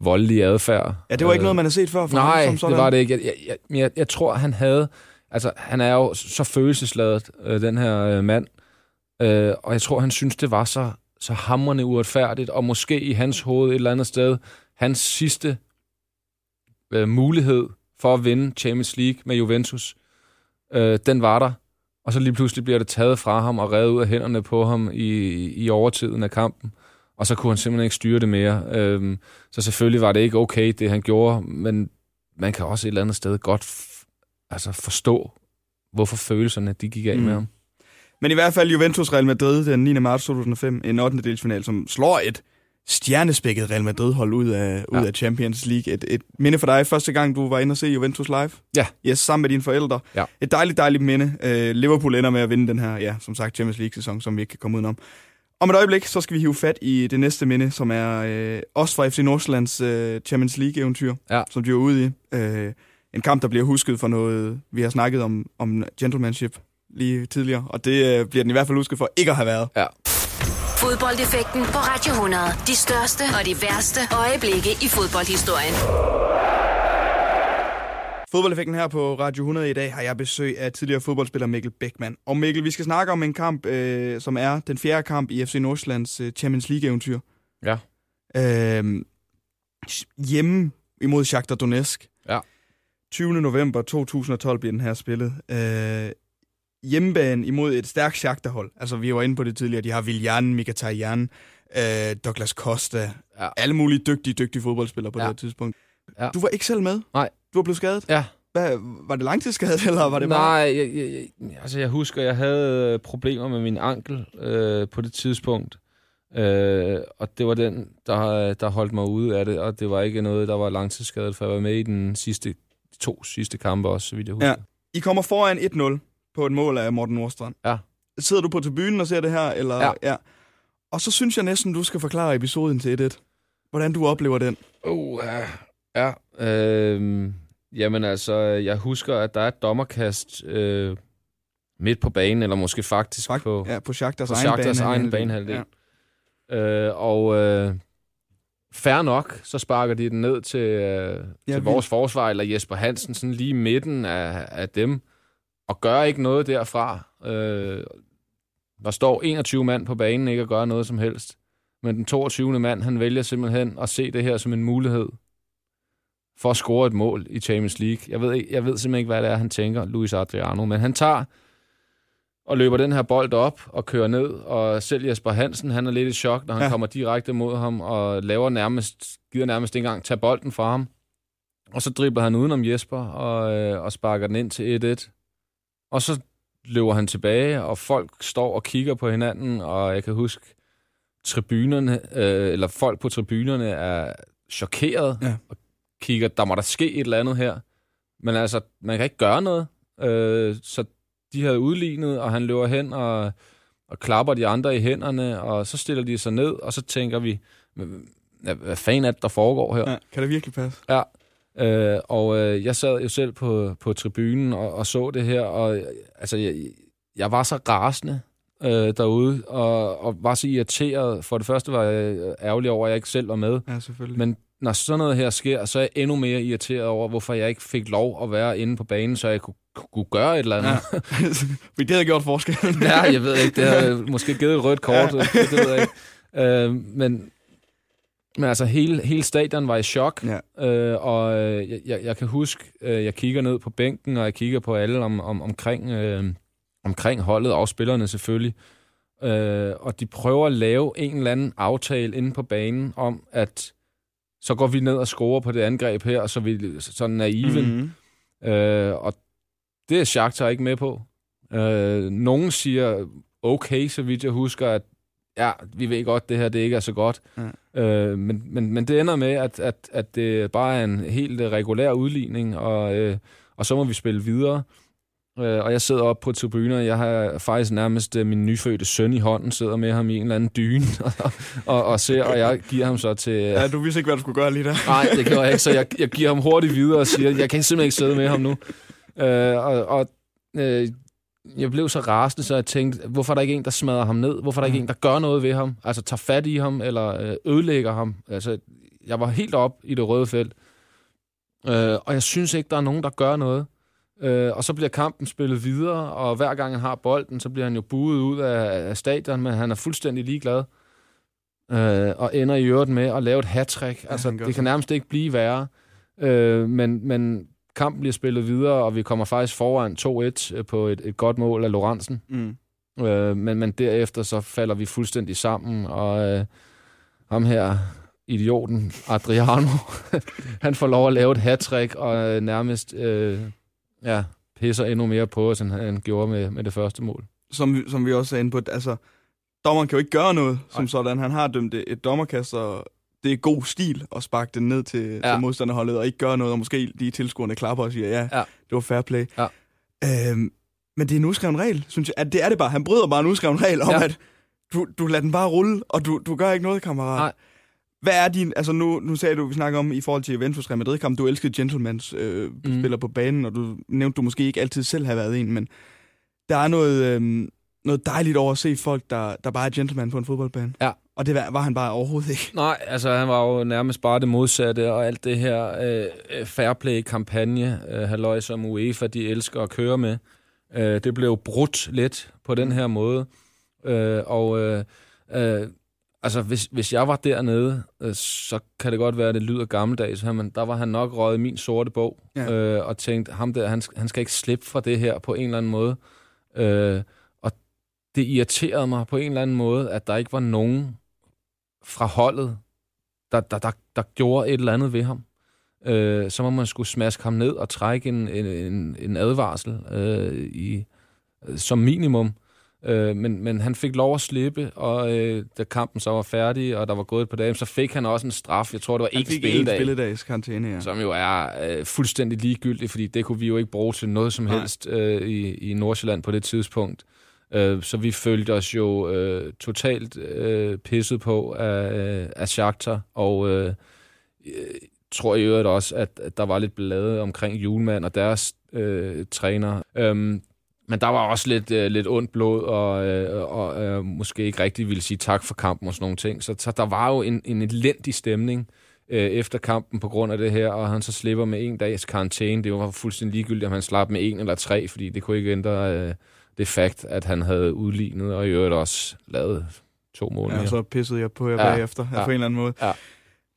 voldelige adfærd. Ja, det var ikke øh, noget, man har set før for Nej, ham, som sådan. det var det ikke. Jeg, jeg, jeg, jeg tror, han havde Altså, han er jo så følelsesladet, øh, den her øh, mand. Øh, og jeg tror, han synes, det var så, så hammerende uretfærdigt, og måske i hans hoved et eller andet sted, hans sidste øh, mulighed for at vinde Champions League med Juventus, øh, den var der. Og så lige pludselig bliver det taget fra ham og revet ud af hænderne på ham i, i overtiden af kampen. Og så kunne han simpelthen ikke styre det mere. Øh, så selvfølgelig var det ikke okay, det han gjorde, men man kan også et eller andet sted godt altså forstå, hvorfor følelserne de gik af mm. med ham. Men i hvert fald Juventus Real Madrid den 9. marts 2005, en 8. delsfinal, som slår et stjernespækket Real Madrid-hold ud af, ja. ud af Champions League. Et, et minde for dig, første gang du var inde og se Juventus live. Ja. Yes, sammen med dine forældre. Ja. Et dejligt, dejligt minde. Uh, Liverpool ender med at vinde den her, ja, som sagt, Champions League-sæson, som vi ikke kan komme udenom. Om et øjeblik, så skal vi hive fat i det næste minde, som er uh, også fra FC Nordsjællands uh, Champions League-eventyr, ja. som de var ude i. Uh, en kamp, der bliver husket for noget, vi har snakket om, om gentlemanship lige tidligere, og det øh, bliver den i hvert fald husket for ikke at have været. Ja. Fodboldeffekten på Radio 100. De største og de værste øjeblikke i fodboldhistorien. Fodboldeffekten her på Radio 100 i dag har jeg besøg af tidligere fodboldspiller Mikkel Beckmann. Og Mikkel, vi skal snakke om en kamp, øh, som er den fjerde kamp i FC Nordsjællands øh, Champions League-eventyr. Ja. Øh, hjemme imod Shakhtar Donetsk. Ja. 20. november 2012 bliver den her spillet. Øh, hjemmebane imod et stærkt Shakhtar-hold. Altså, vi var inde på det tidligere. De har Viljan, Mkhitaryan, øh, Douglas Costa. Ja. Alle mulige dygtige, dygtige fodboldspillere på ja. det tidspunkt. Ja. Du var ikke selv med? Nej. Du var blevet skadet? Ja. Hvad, var det langtidsskadet, eller var det Nej, bare... jeg, jeg, jeg, altså jeg husker, jeg havde problemer med min ankel øh, på det tidspunkt. Øh, og det var den, der, der holdt mig ude af det, og det var ikke noget, der var langtidsskadet, for jeg var med i den sidste to sidste kampe også, så vidt jeg husker. Ja. I kommer foran 1-0 på et mål af Morten Nordstrand. Ja. Sidder du på tribunen og ser det her? Eller? Ja. ja. Og så synes jeg næsten, du skal forklare episoden til 1-1. Hvordan du oplever den. Uh, ja. ja. Øh, jamen altså, jeg husker, at der er et dommerkast øh, midt på banen, eller måske faktisk Fakt, på, ja, på Schacters på egen, bane, egen banehalvdel. Ja. Øh, og øh, Fær nok, så sparker de den ned til, øh, ja, til vores forsvar, eller Jesper Hansen, sådan lige midten af, af dem, og gør ikke noget derfra. Øh, der står 21 mand på banen, ikke at gøre noget som helst. Men den 22. mand, han vælger simpelthen at se det her som en mulighed for at score et mål i Champions League. Jeg ved, jeg ved simpelthen ikke, hvad det er, han tænker, Luis Adriano, men han tager og løber den her bold op og kører ned, og selv Jesper Hansen, han er lidt i chok, når han ja. kommer direkte mod ham og laver nærmest, gider nærmest ikke engang tage bolden fra ham. Og så dribler han udenom Jesper og, øh, og sparker den ind til 1-1. Og så løber han tilbage, og folk står og kigger på hinanden, og jeg kan huske, tribunerne, øh, eller folk på tribunerne er chokeret ja. og kigger, der må der ske et eller andet her. Men altså, man kan ikke gøre noget. Øh, så de havde udlignet, og han løber hen og, og klapper de andre i hænderne, og så stiller de sig ned, og så tænker vi, hvad fanden er det, der foregår her? Ja, kan det virkelig passe? Ja. Øh, og øh, jeg sad jo selv på, på tribunen og, og så det her, og altså, jeg, jeg var så rasende øh, derude, og, og var så irriteret. For det første var jeg ærgerlig over, at jeg ikke selv var med. Ja, selvfølgelig. Men når sådan noget her sker, så er jeg endnu mere irriteret over, hvorfor jeg ikke fik lov at være inde på banen, så jeg kunne, kunne gøre et eller andet. Ja. det havde gjort forskel. ja, jeg ved ikke. Det har måske givet et rødt kort. Ja. Det, det ved jeg ikke. Øh, men, men altså, hele, hele stadion var i chok. Ja. Øh, og øh, jeg, jeg kan huske, øh, jeg kigger ned på bænken, og jeg kigger på alle om, om, omkring, øh, omkring holdet, og spillerne selvfølgelig. Øh, og de prøver at lave en eller anden aftale inde på banen om, at så går vi ned og scorer på det angreb her, og så er vi sådan naiven. Mm-hmm. Øh, og det er Shakhtar ikke med på. Øh, nogen siger, okay, så vidt jeg husker, at ja, vi ved godt, det her det ikke er så godt. Mm. Øh, men, men, men det ender med, at, at, at det bare er en helt regulær udligning, og, øh, og så må vi spille videre. Øh, og jeg sidder op på tribuner, jeg har faktisk nærmest øh, min nyfødte søn i hånden, sidder med ham i en eller anden dyne, og, og, og ser, og jeg giver ham så til... Ja, du vidste ikke, hvad du skulle gøre lige der. Nej, det gjorde jeg ikke, så jeg, jeg giver ham hurtigt videre og siger, jeg kan simpelthen ikke sidde med ham nu. Øh, og og øh, jeg blev så rasende, så jeg tænkte, hvorfor er der ikke en, der smadrer ham ned? Hvorfor er der ikke en, der gør noget ved ham? Altså tager fat i ham, eller øh, ødelægger ham? Altså, jeg var helt op i det røde felt. Øh, og jeg synes ikke, der er nogen, der gør noget. Øh, og så bliver kampen spillet videre, og hver gang han har bolden, så bliver han jo buet ud af, af stadion, men han er fuldstændig ligeglad. Øh, og ender i øvrigt med at lave et hat ja, Altså, det kan nærmest ikke blive værre. Øh, men, men kampen bliver spillet videre, og vi kommer faktisk foran 2-1 øh, på et, et godt mål af Lorentzen. Mm. Øh, men, men derefter så falder vi fuldstændig sammen, og øh, ham her, idioten Adriano, han får lov at lave et hat og øh, nærmest øh, ja, pisser endnu mere på os, end han gjorde med, med det første mål. Som, som vi også er inde på, altså, dommeren kan jo ikke gøre noget som Ej. sådan. Han har dømt et dommerkast, og det er god stil at sparke den ned til, ja. til modstanderholdet, og ikke gøre noget, og måske de tilskuerne klapper og siger, ja, ja. det var fair play. Ja. Øhm, men det er en udskreven regel, synes jeg. At det er det bare. Han bryder bare en udskreven regel om, ja. at du, du lader den bare rulle, og du, du gør ikke noget, kammerat. Nej. Hvad er din... Altså nu, nu sagde du, vi snakker om i forhold til Juventus Real Madrid-kamp, du elskede gentlemans øh, mm. spiller på banen, og du nævnte, du måske ikke altid selv har været en, men der er noget, øh, noget dejligt over at se folk, der, der bare er gentleman på en fodboldbane. Ja. Og det var, han bare overhovedet ikke. Nej, altså han var jo nærmest bare det modsatte, og alt det her øh, fairplay-kampagne, øh, halløj som UEFA, de elsker at køre med, øh, det blev brudt lidt på den her måde. Øh, og øh, øh, altså, hvis, hvis jeg var dernede, øh, så kan det godt være, at det lyder gammeldags, men der var han nok røget min sorte bog, ja. øh, og tænkt, ham der, han, han skal ikke slippe fra det her på en eller anden måde. Øh, og det irriterede mig på en eller anden måde, at der ikke var nogen fra holdet, der, der, der, der gjorde et eller andet ved ham. Øh, så må man skulle smaske ham ned og trække en, en, en, advarsel øh, i, som minimum. Øh, men, men han fik lov at slippe, og øh, da kampen så var færdig, og der var gået et par dage, så fik han også en straf. Jeg tror, det var ikke spilledag. spilledags karantæne, ja. Som jo er øh, fuldstændig ligegyldigt, fordi det kunne vi jo ikke bruge til noget som helst øh, i, i Nordsjælland på det tidspunkt. Øh, Øh, så vi følte os jo øh, totalt øh, pisset på af, øh, af Shakhtar, og øh, øh, tror i øvrigt også, at, at der var lidt blade omkring Julemand og deres øh, træner. Øhm, men der var også lidt, øh, lidt ondt blod, og, øh, og øh, måske ikke rigtig ville sige tak for kampen og sådan nogle ting. Så, så der var jo en, en elendig stemning øh, efter kampen på grund af det her, og han så slipper med en dags karantæne. Det var fuldstændig ligegyldigt, om han slap med en eller tre, fordi det kunne ikke ændre øh, det fakt, at han havde udlignet, og i øvrigt også lavet to mål Ja, så pissede jeg på jer ja, bagefter, ja, på en eller anden måde. Ja.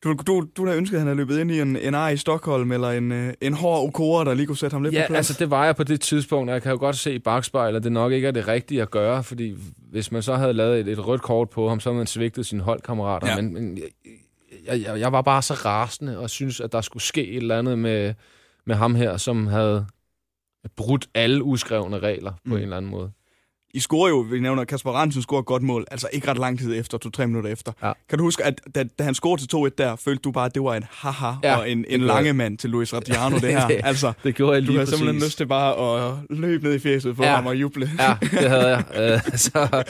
Du, du, du har ønsket, at han havde løbet ind i en, en ar i Stockholm, eller en, øh, en hård okora, der lige kunne sætte ham lidt ja, på plads? altså det var jeg på det tidspunkt, og jeg kan jo godt se i bagspejlet, at det nok ikke er det rigtige at gøre, fordi hvis man så havde lavet et, et rødt kort på ham, så havde man svigtet sine holdkammerater. Ja. Men, men jeg, jeg, jeg, jeg var bare så rasende og synes, at der skulle ske et eller andet med, med ham her, som havde brudt alle uskrevne regler på Mm. en eller anden måde. I scorer jo, vi nævner, Kasper Ransen scorer et godt mål, altså ikke ret lang tid efter, to-tre minutter efter. Ja. Kan du huske, at da, da han scorede til 2-1 der, følte du bare, at det var en haha Ja, og en, det en lange mand til Luis Radiano, det her. Altså, Det gjorde jeg du lige havde præcis. simpelthen lyst til bare at løbe ned i fjeset på Ja. ham og juble. Ja, det havde jeg. Øh, så,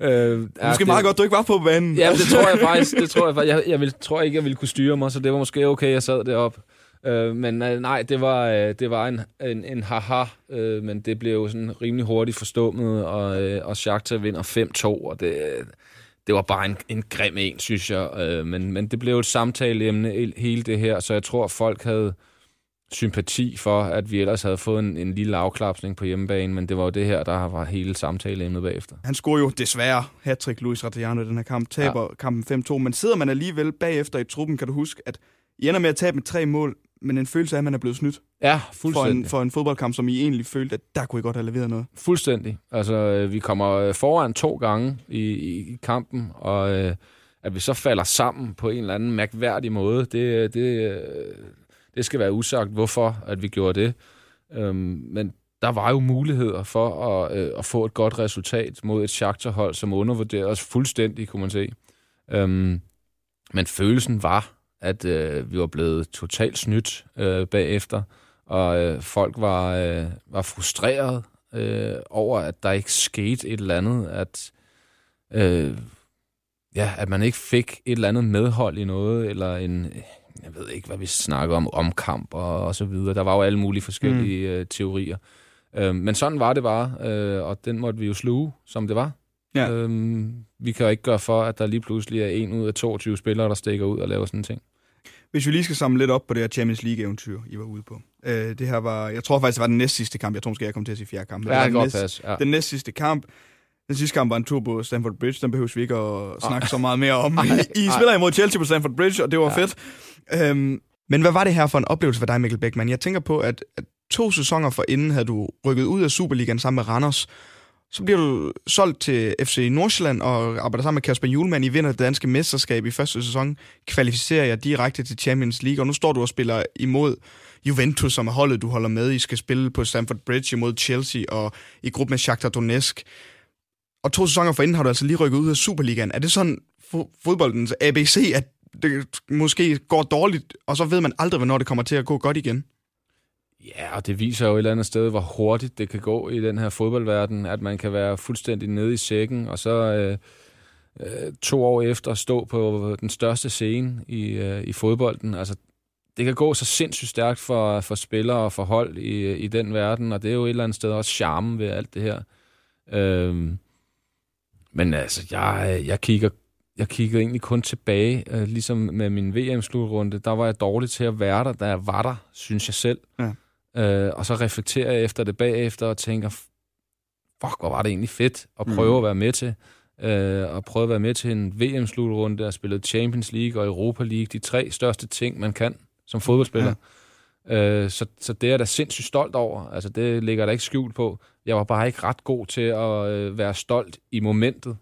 øh, Måske meget godt, du ikke var på banen. Ja, det tror jeg faktisk. Det tror jeg, faktisk. jeg, jeg vil, tror ikke, jeg ville kunne styre mig, så det var måske okay, jeg sad deroppe. Øh, men øh, nej, det var, øh, det var en, en, en haha, øh, men det blev jo sådan rimelig hurtigt forstummet, og, øh, og Shakhtar vinder 5-2, og det, det var bare en, en grim en, synes jeg. Øh, men, men det blev et samtaleemne, he- hele det her, så jeg tror, folk havde sympati for, at vi ellers havde fået en, en lille afklapsning på hjemmebane, men det var jo det her, der var hele samtaleemnet bagefter. Han scorer jo desværre hat Luis Radiano i den her kamp, taber ja. kampen 5-2, men sidder man alligevel bagefter i truppen, kan du huske, at I ender med at tabe med tre mål, men en følelse af, at man er blevet snydt Ja, for fuldstændig. en, for en fodboldkamp, som I egentlig følte, at der kunne I godt have leveret noget. Fuldstændig. Altså, øh, vi kommer øh, foran to gange i, i, i kampen, og øh, at vi så falder sammen på en eller anden mærkværdig måde, det, det, det skal være usagt, hvorfor at vi gjorde det. Øhm, men der var jo muligheder for at, øh, at få et godt resultat mod et Shakhtar-hold, som undervurderede os fuldstændig, kunne man se. Øhm, men følelsen var, at øh, vi var blevet totalt snydt øh, bagefter, og øh, folk var, øh, var frustreret øh, over, at der ikke skete et eller andet, at, øh, ja, at man ikke fik et eller andet medhold i noget, eller en, jeg ved ikke, hvad vi snakker om, omkamp og, og så videre. Der var jo alle mulige forskellige mm. øh, teorier. Øh, men sådan var det bare, øh, og den måtte vi jo sluge, som det var. Ja. Øhm, vi kan jo ikke gøre for, at der lige pludselig er en ud af 22 spillere, der stikker ud og laver sådan en ting. Hvis vi lige skal samle lidt op på det her Champions League-eventyr, I var ude på. Øh, det her var, jeg tror faktisk, det var den næst sidste kamp. Jeg tror måske, jeg kom til at sige fjerde kamp. men Ja, det næst- godt passe. Ja. Den næst sidste kamp. Den sidste kamp var en tur på Stamford Bridge. Den behøver vi ikke at snakke så meget mere om. I, I ej. spiller imod Chelsea på Stamford Bridge, og det var Ja. fedt. Øhm, men hvad var det her for en oplevelse for dig, Mikkel Beckmann? Jeg tænker på, at, at to sæsoner for inden havde du rykket ud af Superligaen sammen med Randers. Så bliver du solgt til FC Nordsjælland og arbejder sammen med Kasper Julemand. I vinder det danske mesterskab i første sæson. Kvalificerer jeg direkte til Champions League. Og nu står du og spiller imod Juventus, som er holdet, du holder med. I skal spille på Stamford Bridge imod Chelsea og i gruppe med Shakhtar Donetsk. Og to sæsoner forinden har du altså lige rykket ud af Superligaen. Er det sådan fo- fodboldens ABC, at det måske går dårligt, og så ved man aldrig, hvornår det kommer til at gå godt igen? Ja, og det viser jo et eller andet sted, hvor hurtigt det kan gå i den her fodboldverden, at man kan være fuldstændig nede i sækken, og så øh, øh, to år efter stå på den største scene i, øh, i fodbolden. Altså, det kan gå så sindssygt stærkt for, for spillere og for hold i, i den verden, og det er jo et eller andet sted også charme ved alt det her. Øhm, men altså, jeg, jeg kigger jeg kiggede egentlig kun tilbage, øh, ligesom med min VM-slutrunde. Der var jeg dårlig til at være der, da jeg var der, synes jeg selv. Ja. Øh, og så reflekterer jeg efter det bagefter og tænker, fuck, hvor var det egentlig fedt at prøve Mm. at være med til. Øh, og prøve at være med til en VM-slutrunde og spille Champions League og Europa League. De tre største ting, man kan som fodboldspiller. Ja. Øh, så, så det er jeg da sindssygt stolt over. Altså, det ligger der ikke skjult på. Jeg var bare ikke ret god til at øh, være stolt i momentet,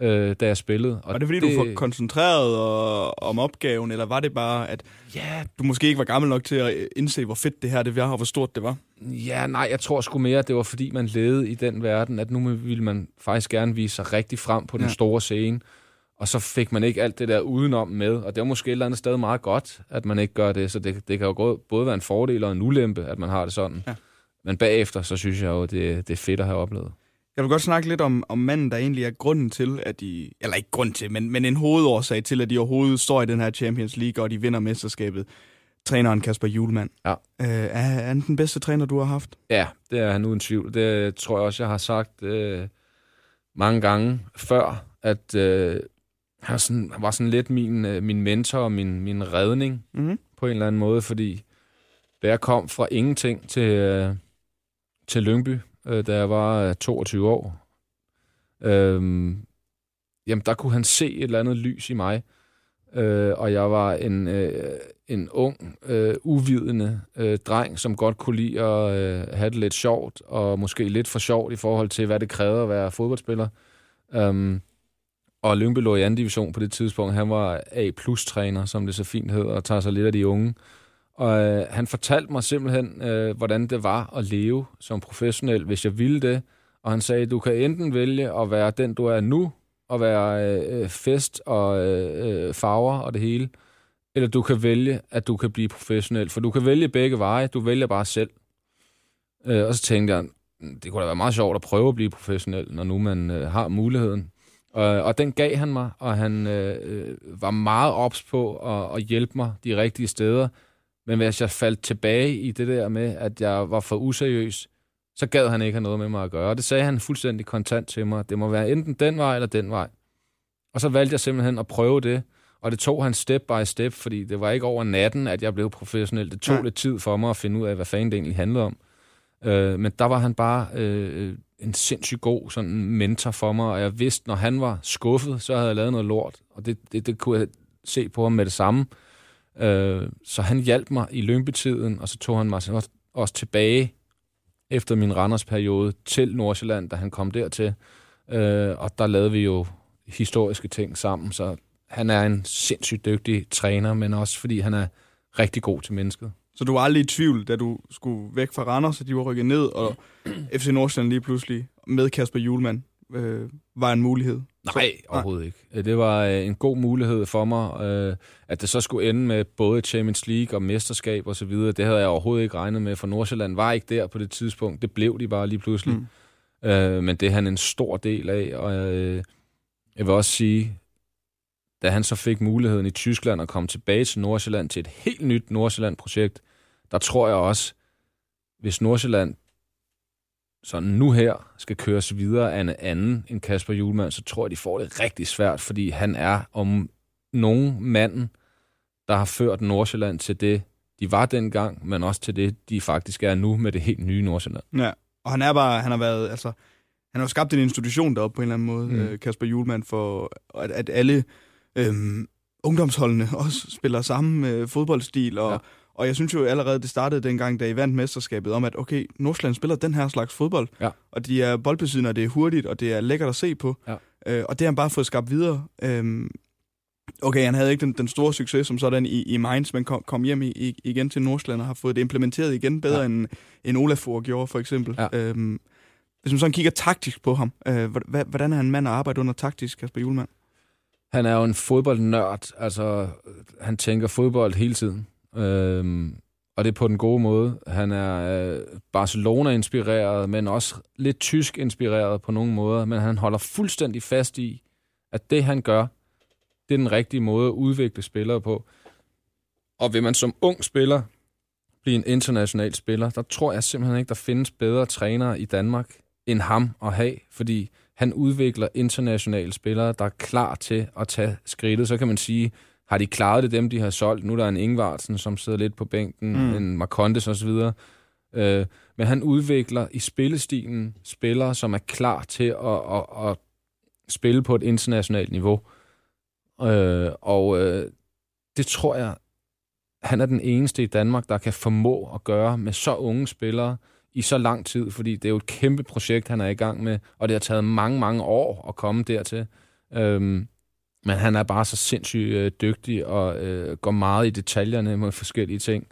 Mm. øh, da jeg spillede. Og var det fordi, det... du var koncentreret og, om opgaven, eller var det bare, at Ja, du måske ikke var gammel nok til at indse, hvor fedt det her det var, og hvor stort det var? Ja, nej, jeg tror sgu mere, at det var fordi, man levede i den verden, at nu ville man faktisk gerne vise sig rigtig frem på den Ja. store scene. Og så fik man ikke alt det der udenom med, og det var måske et eller andet sted meget godt, at man ikke gør det, så det, det kan jo både være en fordel og en ulempe, at man har det sådan. Ja. Men bagefter, så synes jeg jo, det, det er fedt at have oplevet. Jeg vil godt snakke lidt om, om manden, der egentlig er grunden til, at de... Eller ikke grund til, men, men en hovedårsag til, at de overhovedet står i den her Champions League, og de vinder mesterskabet. Træneren Kasper Julemand. Ja. Øh, er, er han den bedste træner, du har haft? Ja, det er han uden tvivl. Det tror jeg også, jeg har sagt øh, mange gange før, at øh, han, sådan, var sådan lidt min, øh, min mentor og min, min redning Mm-hmm. på en eller anden måde, fordi da jeg kom fra ingenting til, øh, til Lyngby, øh, da jeg var øh, 22 år, øh, jamen der kunne han se et eller andet lys i mig, øh, og jeg var en, øh, en ung, øh, uvidende øh, dreng, som godt kunne lide at øh, have det lidt sjovt, og måske lidt for sjovt i forhold til, hvad det krævede at være fodboldspiller. Um, og Lyngby lå i anden division på det tidspunkt. Han var A-plus-træner, som det så fint hedder, og tager sig lidt af de unge. Og øh, han fortalte mig simpelthen, øh, hvordan det var at leve som professionel, hvis jeg ville det. Og han sagde, du kan enten vælge at være den, du er nu, og være øh, øh fest og øh, øh, farver og det hele, eller du kan vælge, at du kan blive professionel. For du kan vælge begge veje, du vælger bare selv. Øh, og så tænkte jeg, mm, det kunne da være meget sjovt at prøve at blive professionel, når nu man øh, har muligheden. Og, og den gav han mig, og han øh, øh var meget ops på at, at hjælpe mig de rigtige steder. Men hvis jeg faldt tilbage i det der med, at jeg var for useriøs, så gad han ikke have noget med mig at gøre. Og det sagde han fuldstændig kontant til mig. Det må være enten den vej eller den vej. Og så valgte jeg simpelthen at prøve det. Og det tog han step by step, fordi det var ikke over natten, at jeg blev professionel. Det tog ja. lidt tid for mig at finde ud af, hvad fanden det egentlig handlede om. Øh, men der var han bare øh, en sindssygt god sådan mentor for mig, og jeg vidste, når han var skuffet, så havde jeg lavet noget lort. Og det, det, det kunne jeg se på ham med det samme. Øh, så han hjalp mig i lønbetiden, og så tog han mig også, også tilbage efter min Randers-periode til Nordsjælland, da han kom dertil. Øh, og der lavede vi jo historiske ting sammen, så han er en sindssygt dygtig træner, men også fordi han er rigtig god til mennesket. Så du var aldrig i tvivl, da du skulle væk fra Randers, at de var rykket ned, og FC Nordsjælland lige pludselig med Kasper Julemand øh, var en mulighed? Nej, overhovedet ikke. Øh, det var øh, en god mulighed for mig, øh, at det så skulle ende med både Champions League og mesterskab og så videre. Det havde jeg overhovedet ikke regnet med, for Nordsjælland var ikke der på det tidspunkt. Det blev de bare lige pludselig. Mm. Øh, men det er han en stor del af, og øh, jeg vil også sige, da han så fik muligheden i Tyskland at komme tilbage til Nordsjælland til et helt nyt Nordsjælland-projekt, der tror jeg også, hvis Nordsjælland sådan nu her skal køres videre af en anden end Kasper Julemand, så tror jeg, de får det rigtig svært, fordi han er om nogen manden, der har ført Nordsjælland til det, de var dengang, men også til det, de faktisk er nu med det helt nye Nordsjælland. Ja, og han er bare, han har været, altså, han har skabt en institution deroppe på en eller anden måde, mm. øh, Kasper Julemand, for at, at alle øhm, ungdomsholdene også spiller samme øh, fodboldstil, og, ja. Og jeg synes jo allerede, det startede dengang, da I vandt mesterskabet, om at okay, Nordsjælland spiller den her slags fodbold, ja. og de er boldbesiddende, og det er hurtigt, og det er lækkert at se på, ja. øh, og det har han bare fået skabt videre. Øhm, okay, han havde ikke den, den store succes som sådan i, i Mainz, men kom, kom hjem i, i, igen til Nordsjælland og har fået det implementeret igen bedre, ja. end, end Olafur gjorde, for eksempel. Ja. Øhm, hvis man sådan kigger taktisk på ham, øh, hvordan er han mand at arbejde under taktisk, Kasper Julemand? Han er jo en fodboldnørd. Altså, han tænker fodbold hele tiden. Øhm, og det er på den gode måde. Han er øh, Barcelona-inspireret, men også lidt tysk-inspireret på nogle måder. Men han holder fuldstændig fast i, at det, han gør, det er den rigtige måde at udvikle spillere på. Og vil man som ung spiller blive en international spiller, der tror jeg simpelthen ikke, der findes bedre trænere i Danmark end ham at have, fordi han udvikler internationale spillere, der er klar til at tage skridtet. Så kan man sige, har de klaret det dem, de har solgt? Nu er der en Ingvartsen, som sidder lidt på bænken, mm. en Marcondes osv. Øh, men han udvikler i spillestilen spillere, som er klar til at, at, at spille på et internationalt niveau. Øh, og øh, det tror jeg, han er den eneste i Danmark, der kan formå at gøre med så unge spillere, i så lang tid, fordi det er jo et kæmpe projekt, han er i gang med, og det har taget mange, mange år at komme dertil. Øhm, men han er bare så sindssygt øh, dygtig og øh, går meget i detaljerne med forskellige ting.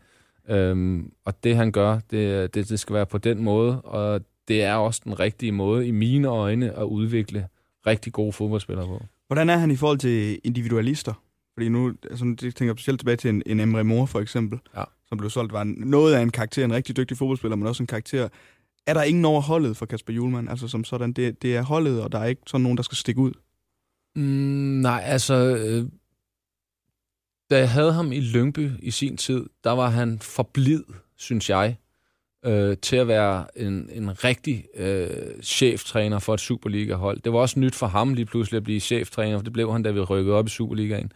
Øhm, og det han gør, det, det, det skal være på den måde, og det er også den rigtige måde i mine øjne at udvikle rigtig gode fodboldspillere på. Hvordan er han i forhold til individualister? Fordi nu, altså, jeg tænker specielt tilbage til en, en Emre Mor for eksempel. Ja som blev solgt, var noget af en karakter, en rigtig dygtig fodboldspiller, men også en karakter. Er der ingen over holdet for Kasper Julemand? Altså som sådan, det, det er holdet, og der er ikke sådan nogen, der skal stikke ud? Mm, nej, altså... Øh, da jeg havde ham i Lyngby i sin tid, der var han forblid, synes jeg, øh, til at være en, en rigtig øh, cheftræner for et Superliga-hold. Det var også nyt for ham lige pludselig at blive cheftræner, for det blev han, da vi rykkede op i Superligaen.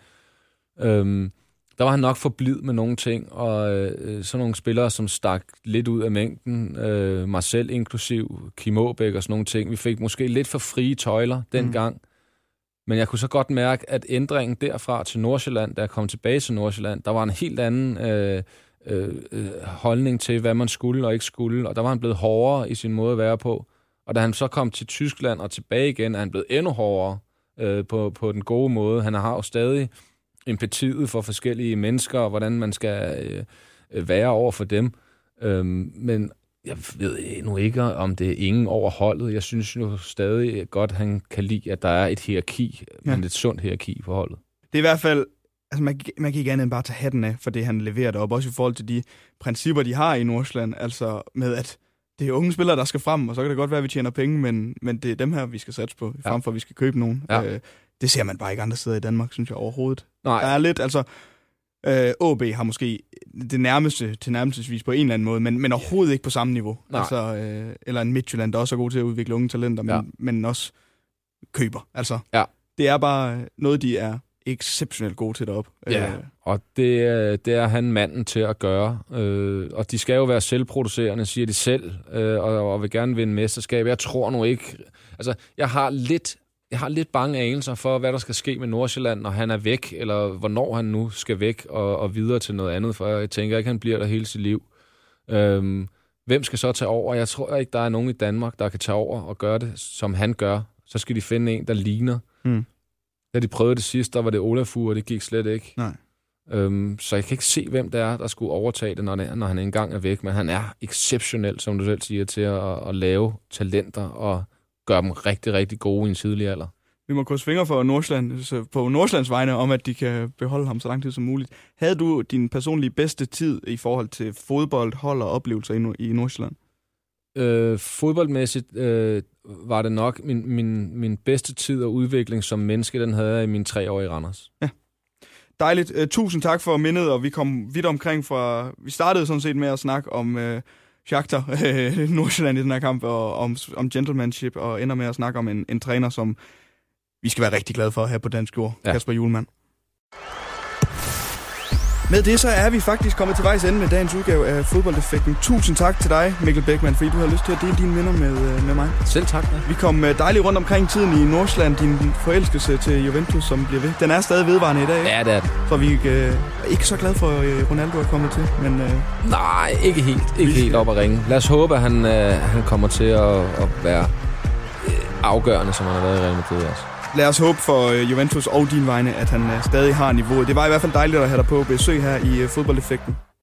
Øh, der var han nok for blid med nogle ting, og øh, sådan nogle spillere, som stak lidt ud af mængden, øh, mig selv inklusiv, Kim Aabæk og sådan nogle ting. Vi fik måske lidt for frie tøjler dengang, mm men jeg kunne så godt mærke, at ændringen derfra til Nordsjælland, da jeg kom tilbage til Nordsjælland, der var en helt anden øh, øh, øh, holdning til, hvad man skulle og ikke skulle, og der var han blevet hårdere i sin måde at være på. Og da han så kom til Tyskland og tilbage igen, er han blevet endnu hårdere. øh, på, på den gode måde. Han har jo stadig empatiet for forskellige mennesker, og hvordan man skal øh, øh være over for dem. Øhm, men jeg ved nu ikke, om det er ingen overholdet. Jeg synes jo stadig godt, han kan lide, at der er et hierarki, ja. men et sundt hierarki på holdet. Det er i hvert fald, altså man, man kan ikke andet end bare tage hatten af for det, han leverer derop, også i forhold til de principper, de har i Nordsjælland, altså med at det er unge spillere, der skal frem, og så kan det godt være, at vi tjener penge, men, men det er dem her, vi skal satse på, frem for at vi skal købe nogen. Ja. Øh, det ser man bare ikke andre steder i Danmark, synes jeg overhovedet. Nej. Der er lidt, altså, øh, AB har måske det nærmeste til nærmelsesvis på en eller anden måde, men, men overhovedet ikke på samme niveau. Nej. Altså, øh, eller en Midtjylland, der også er god til at udvikle unge talenter, men, ja. men også køber. Altså, ja. det er bare noget, de er exceptionelt gode til derop. Ja, øh. og det, det er han manden til at gøre. Øh, og de skal jo være selvproducerende, siger de selv, øh, og, og vil gerne vinde mesterskab. Jeg tror nu ikke... Altså, jeg har lidt jeg har lidt bange anelser for, hvad der skal ske med Nordsjælland, når han er væk, eller hvornår han nu skal væk og, og videre til noget andet, for jeg tænker ikke, han bliver der hele sit liv. Øhm, hvem skal så tage over? Jeg tror ikke, der er nogen i Danmark, der kan tage over og gøre det, som han gør. Så skal de finde en, der ligner. Mm. Da de prøvede det sidst, der var det Olafur, og det gik slet ikke. Nej. Øhm, så jeg kan ikke se, hvem det er, der skulle overtage det, når, det når han engang er væk. Men han er exceptionel, som du selv siger, til at, at lave talenter og gøre dem rigtig, rigtig gode i en tidlig alder. Vi må krydse fingre for Nordsjælland, på Nordsjællands vegne om, at de kan beholde ham så lang tid som muligt. Havde du din personlige bedste tid i forhold til fodbold, hold og oplevelser i Nordsjælland? Øh, fodboldmæssigt øh, var det nok min, min, min bedste tid og udvikling som menneske, den havde jeg i mine tre år i Randers. Ja. Dejligt. Uh, tusind tak for mindet, og vi kom vidt omkring fra... Vi startede sådan set med at snakke om uh, Shakhtar, uh, Nordsjælland i den her kamp, og om, om gentlemanship, og ender med at snakke om en, en træner, som vi skal være rigtig glade for her på Dansk Jord, ja. Kasper Julemand. Med det så er vi faktisk kommet til vejs ende med dagens udgave af Fodboldeffekten. Tusind tak til dig, Mikkel Beckmann, fordi du har lyst til at dele dine minder med, øh, med mig. Selv tak. Ja. Vi kom øh, dejligt rundt omkring tiden i Nordsjælland. Din forelskelse til Juventus, som bliver ved. Den er stadig vedvarende i dag, ikke? Ja, det er det. Så vi øh, er ikke så glade for, at øh, Ronaldo er kommet til. Men, øh, Nej, ikke helt. Ikke helt op at ringe. Lad os håbe, at han, øh, han kommer til at, at være afgørende, som han har været i Real Madrid også lad os håbe for øh, Juventus og din vegne, at han øh, stadig har niveauet. Det var i hvert fald dejligt at have dig på besøg her i øh, fodboldeffekten.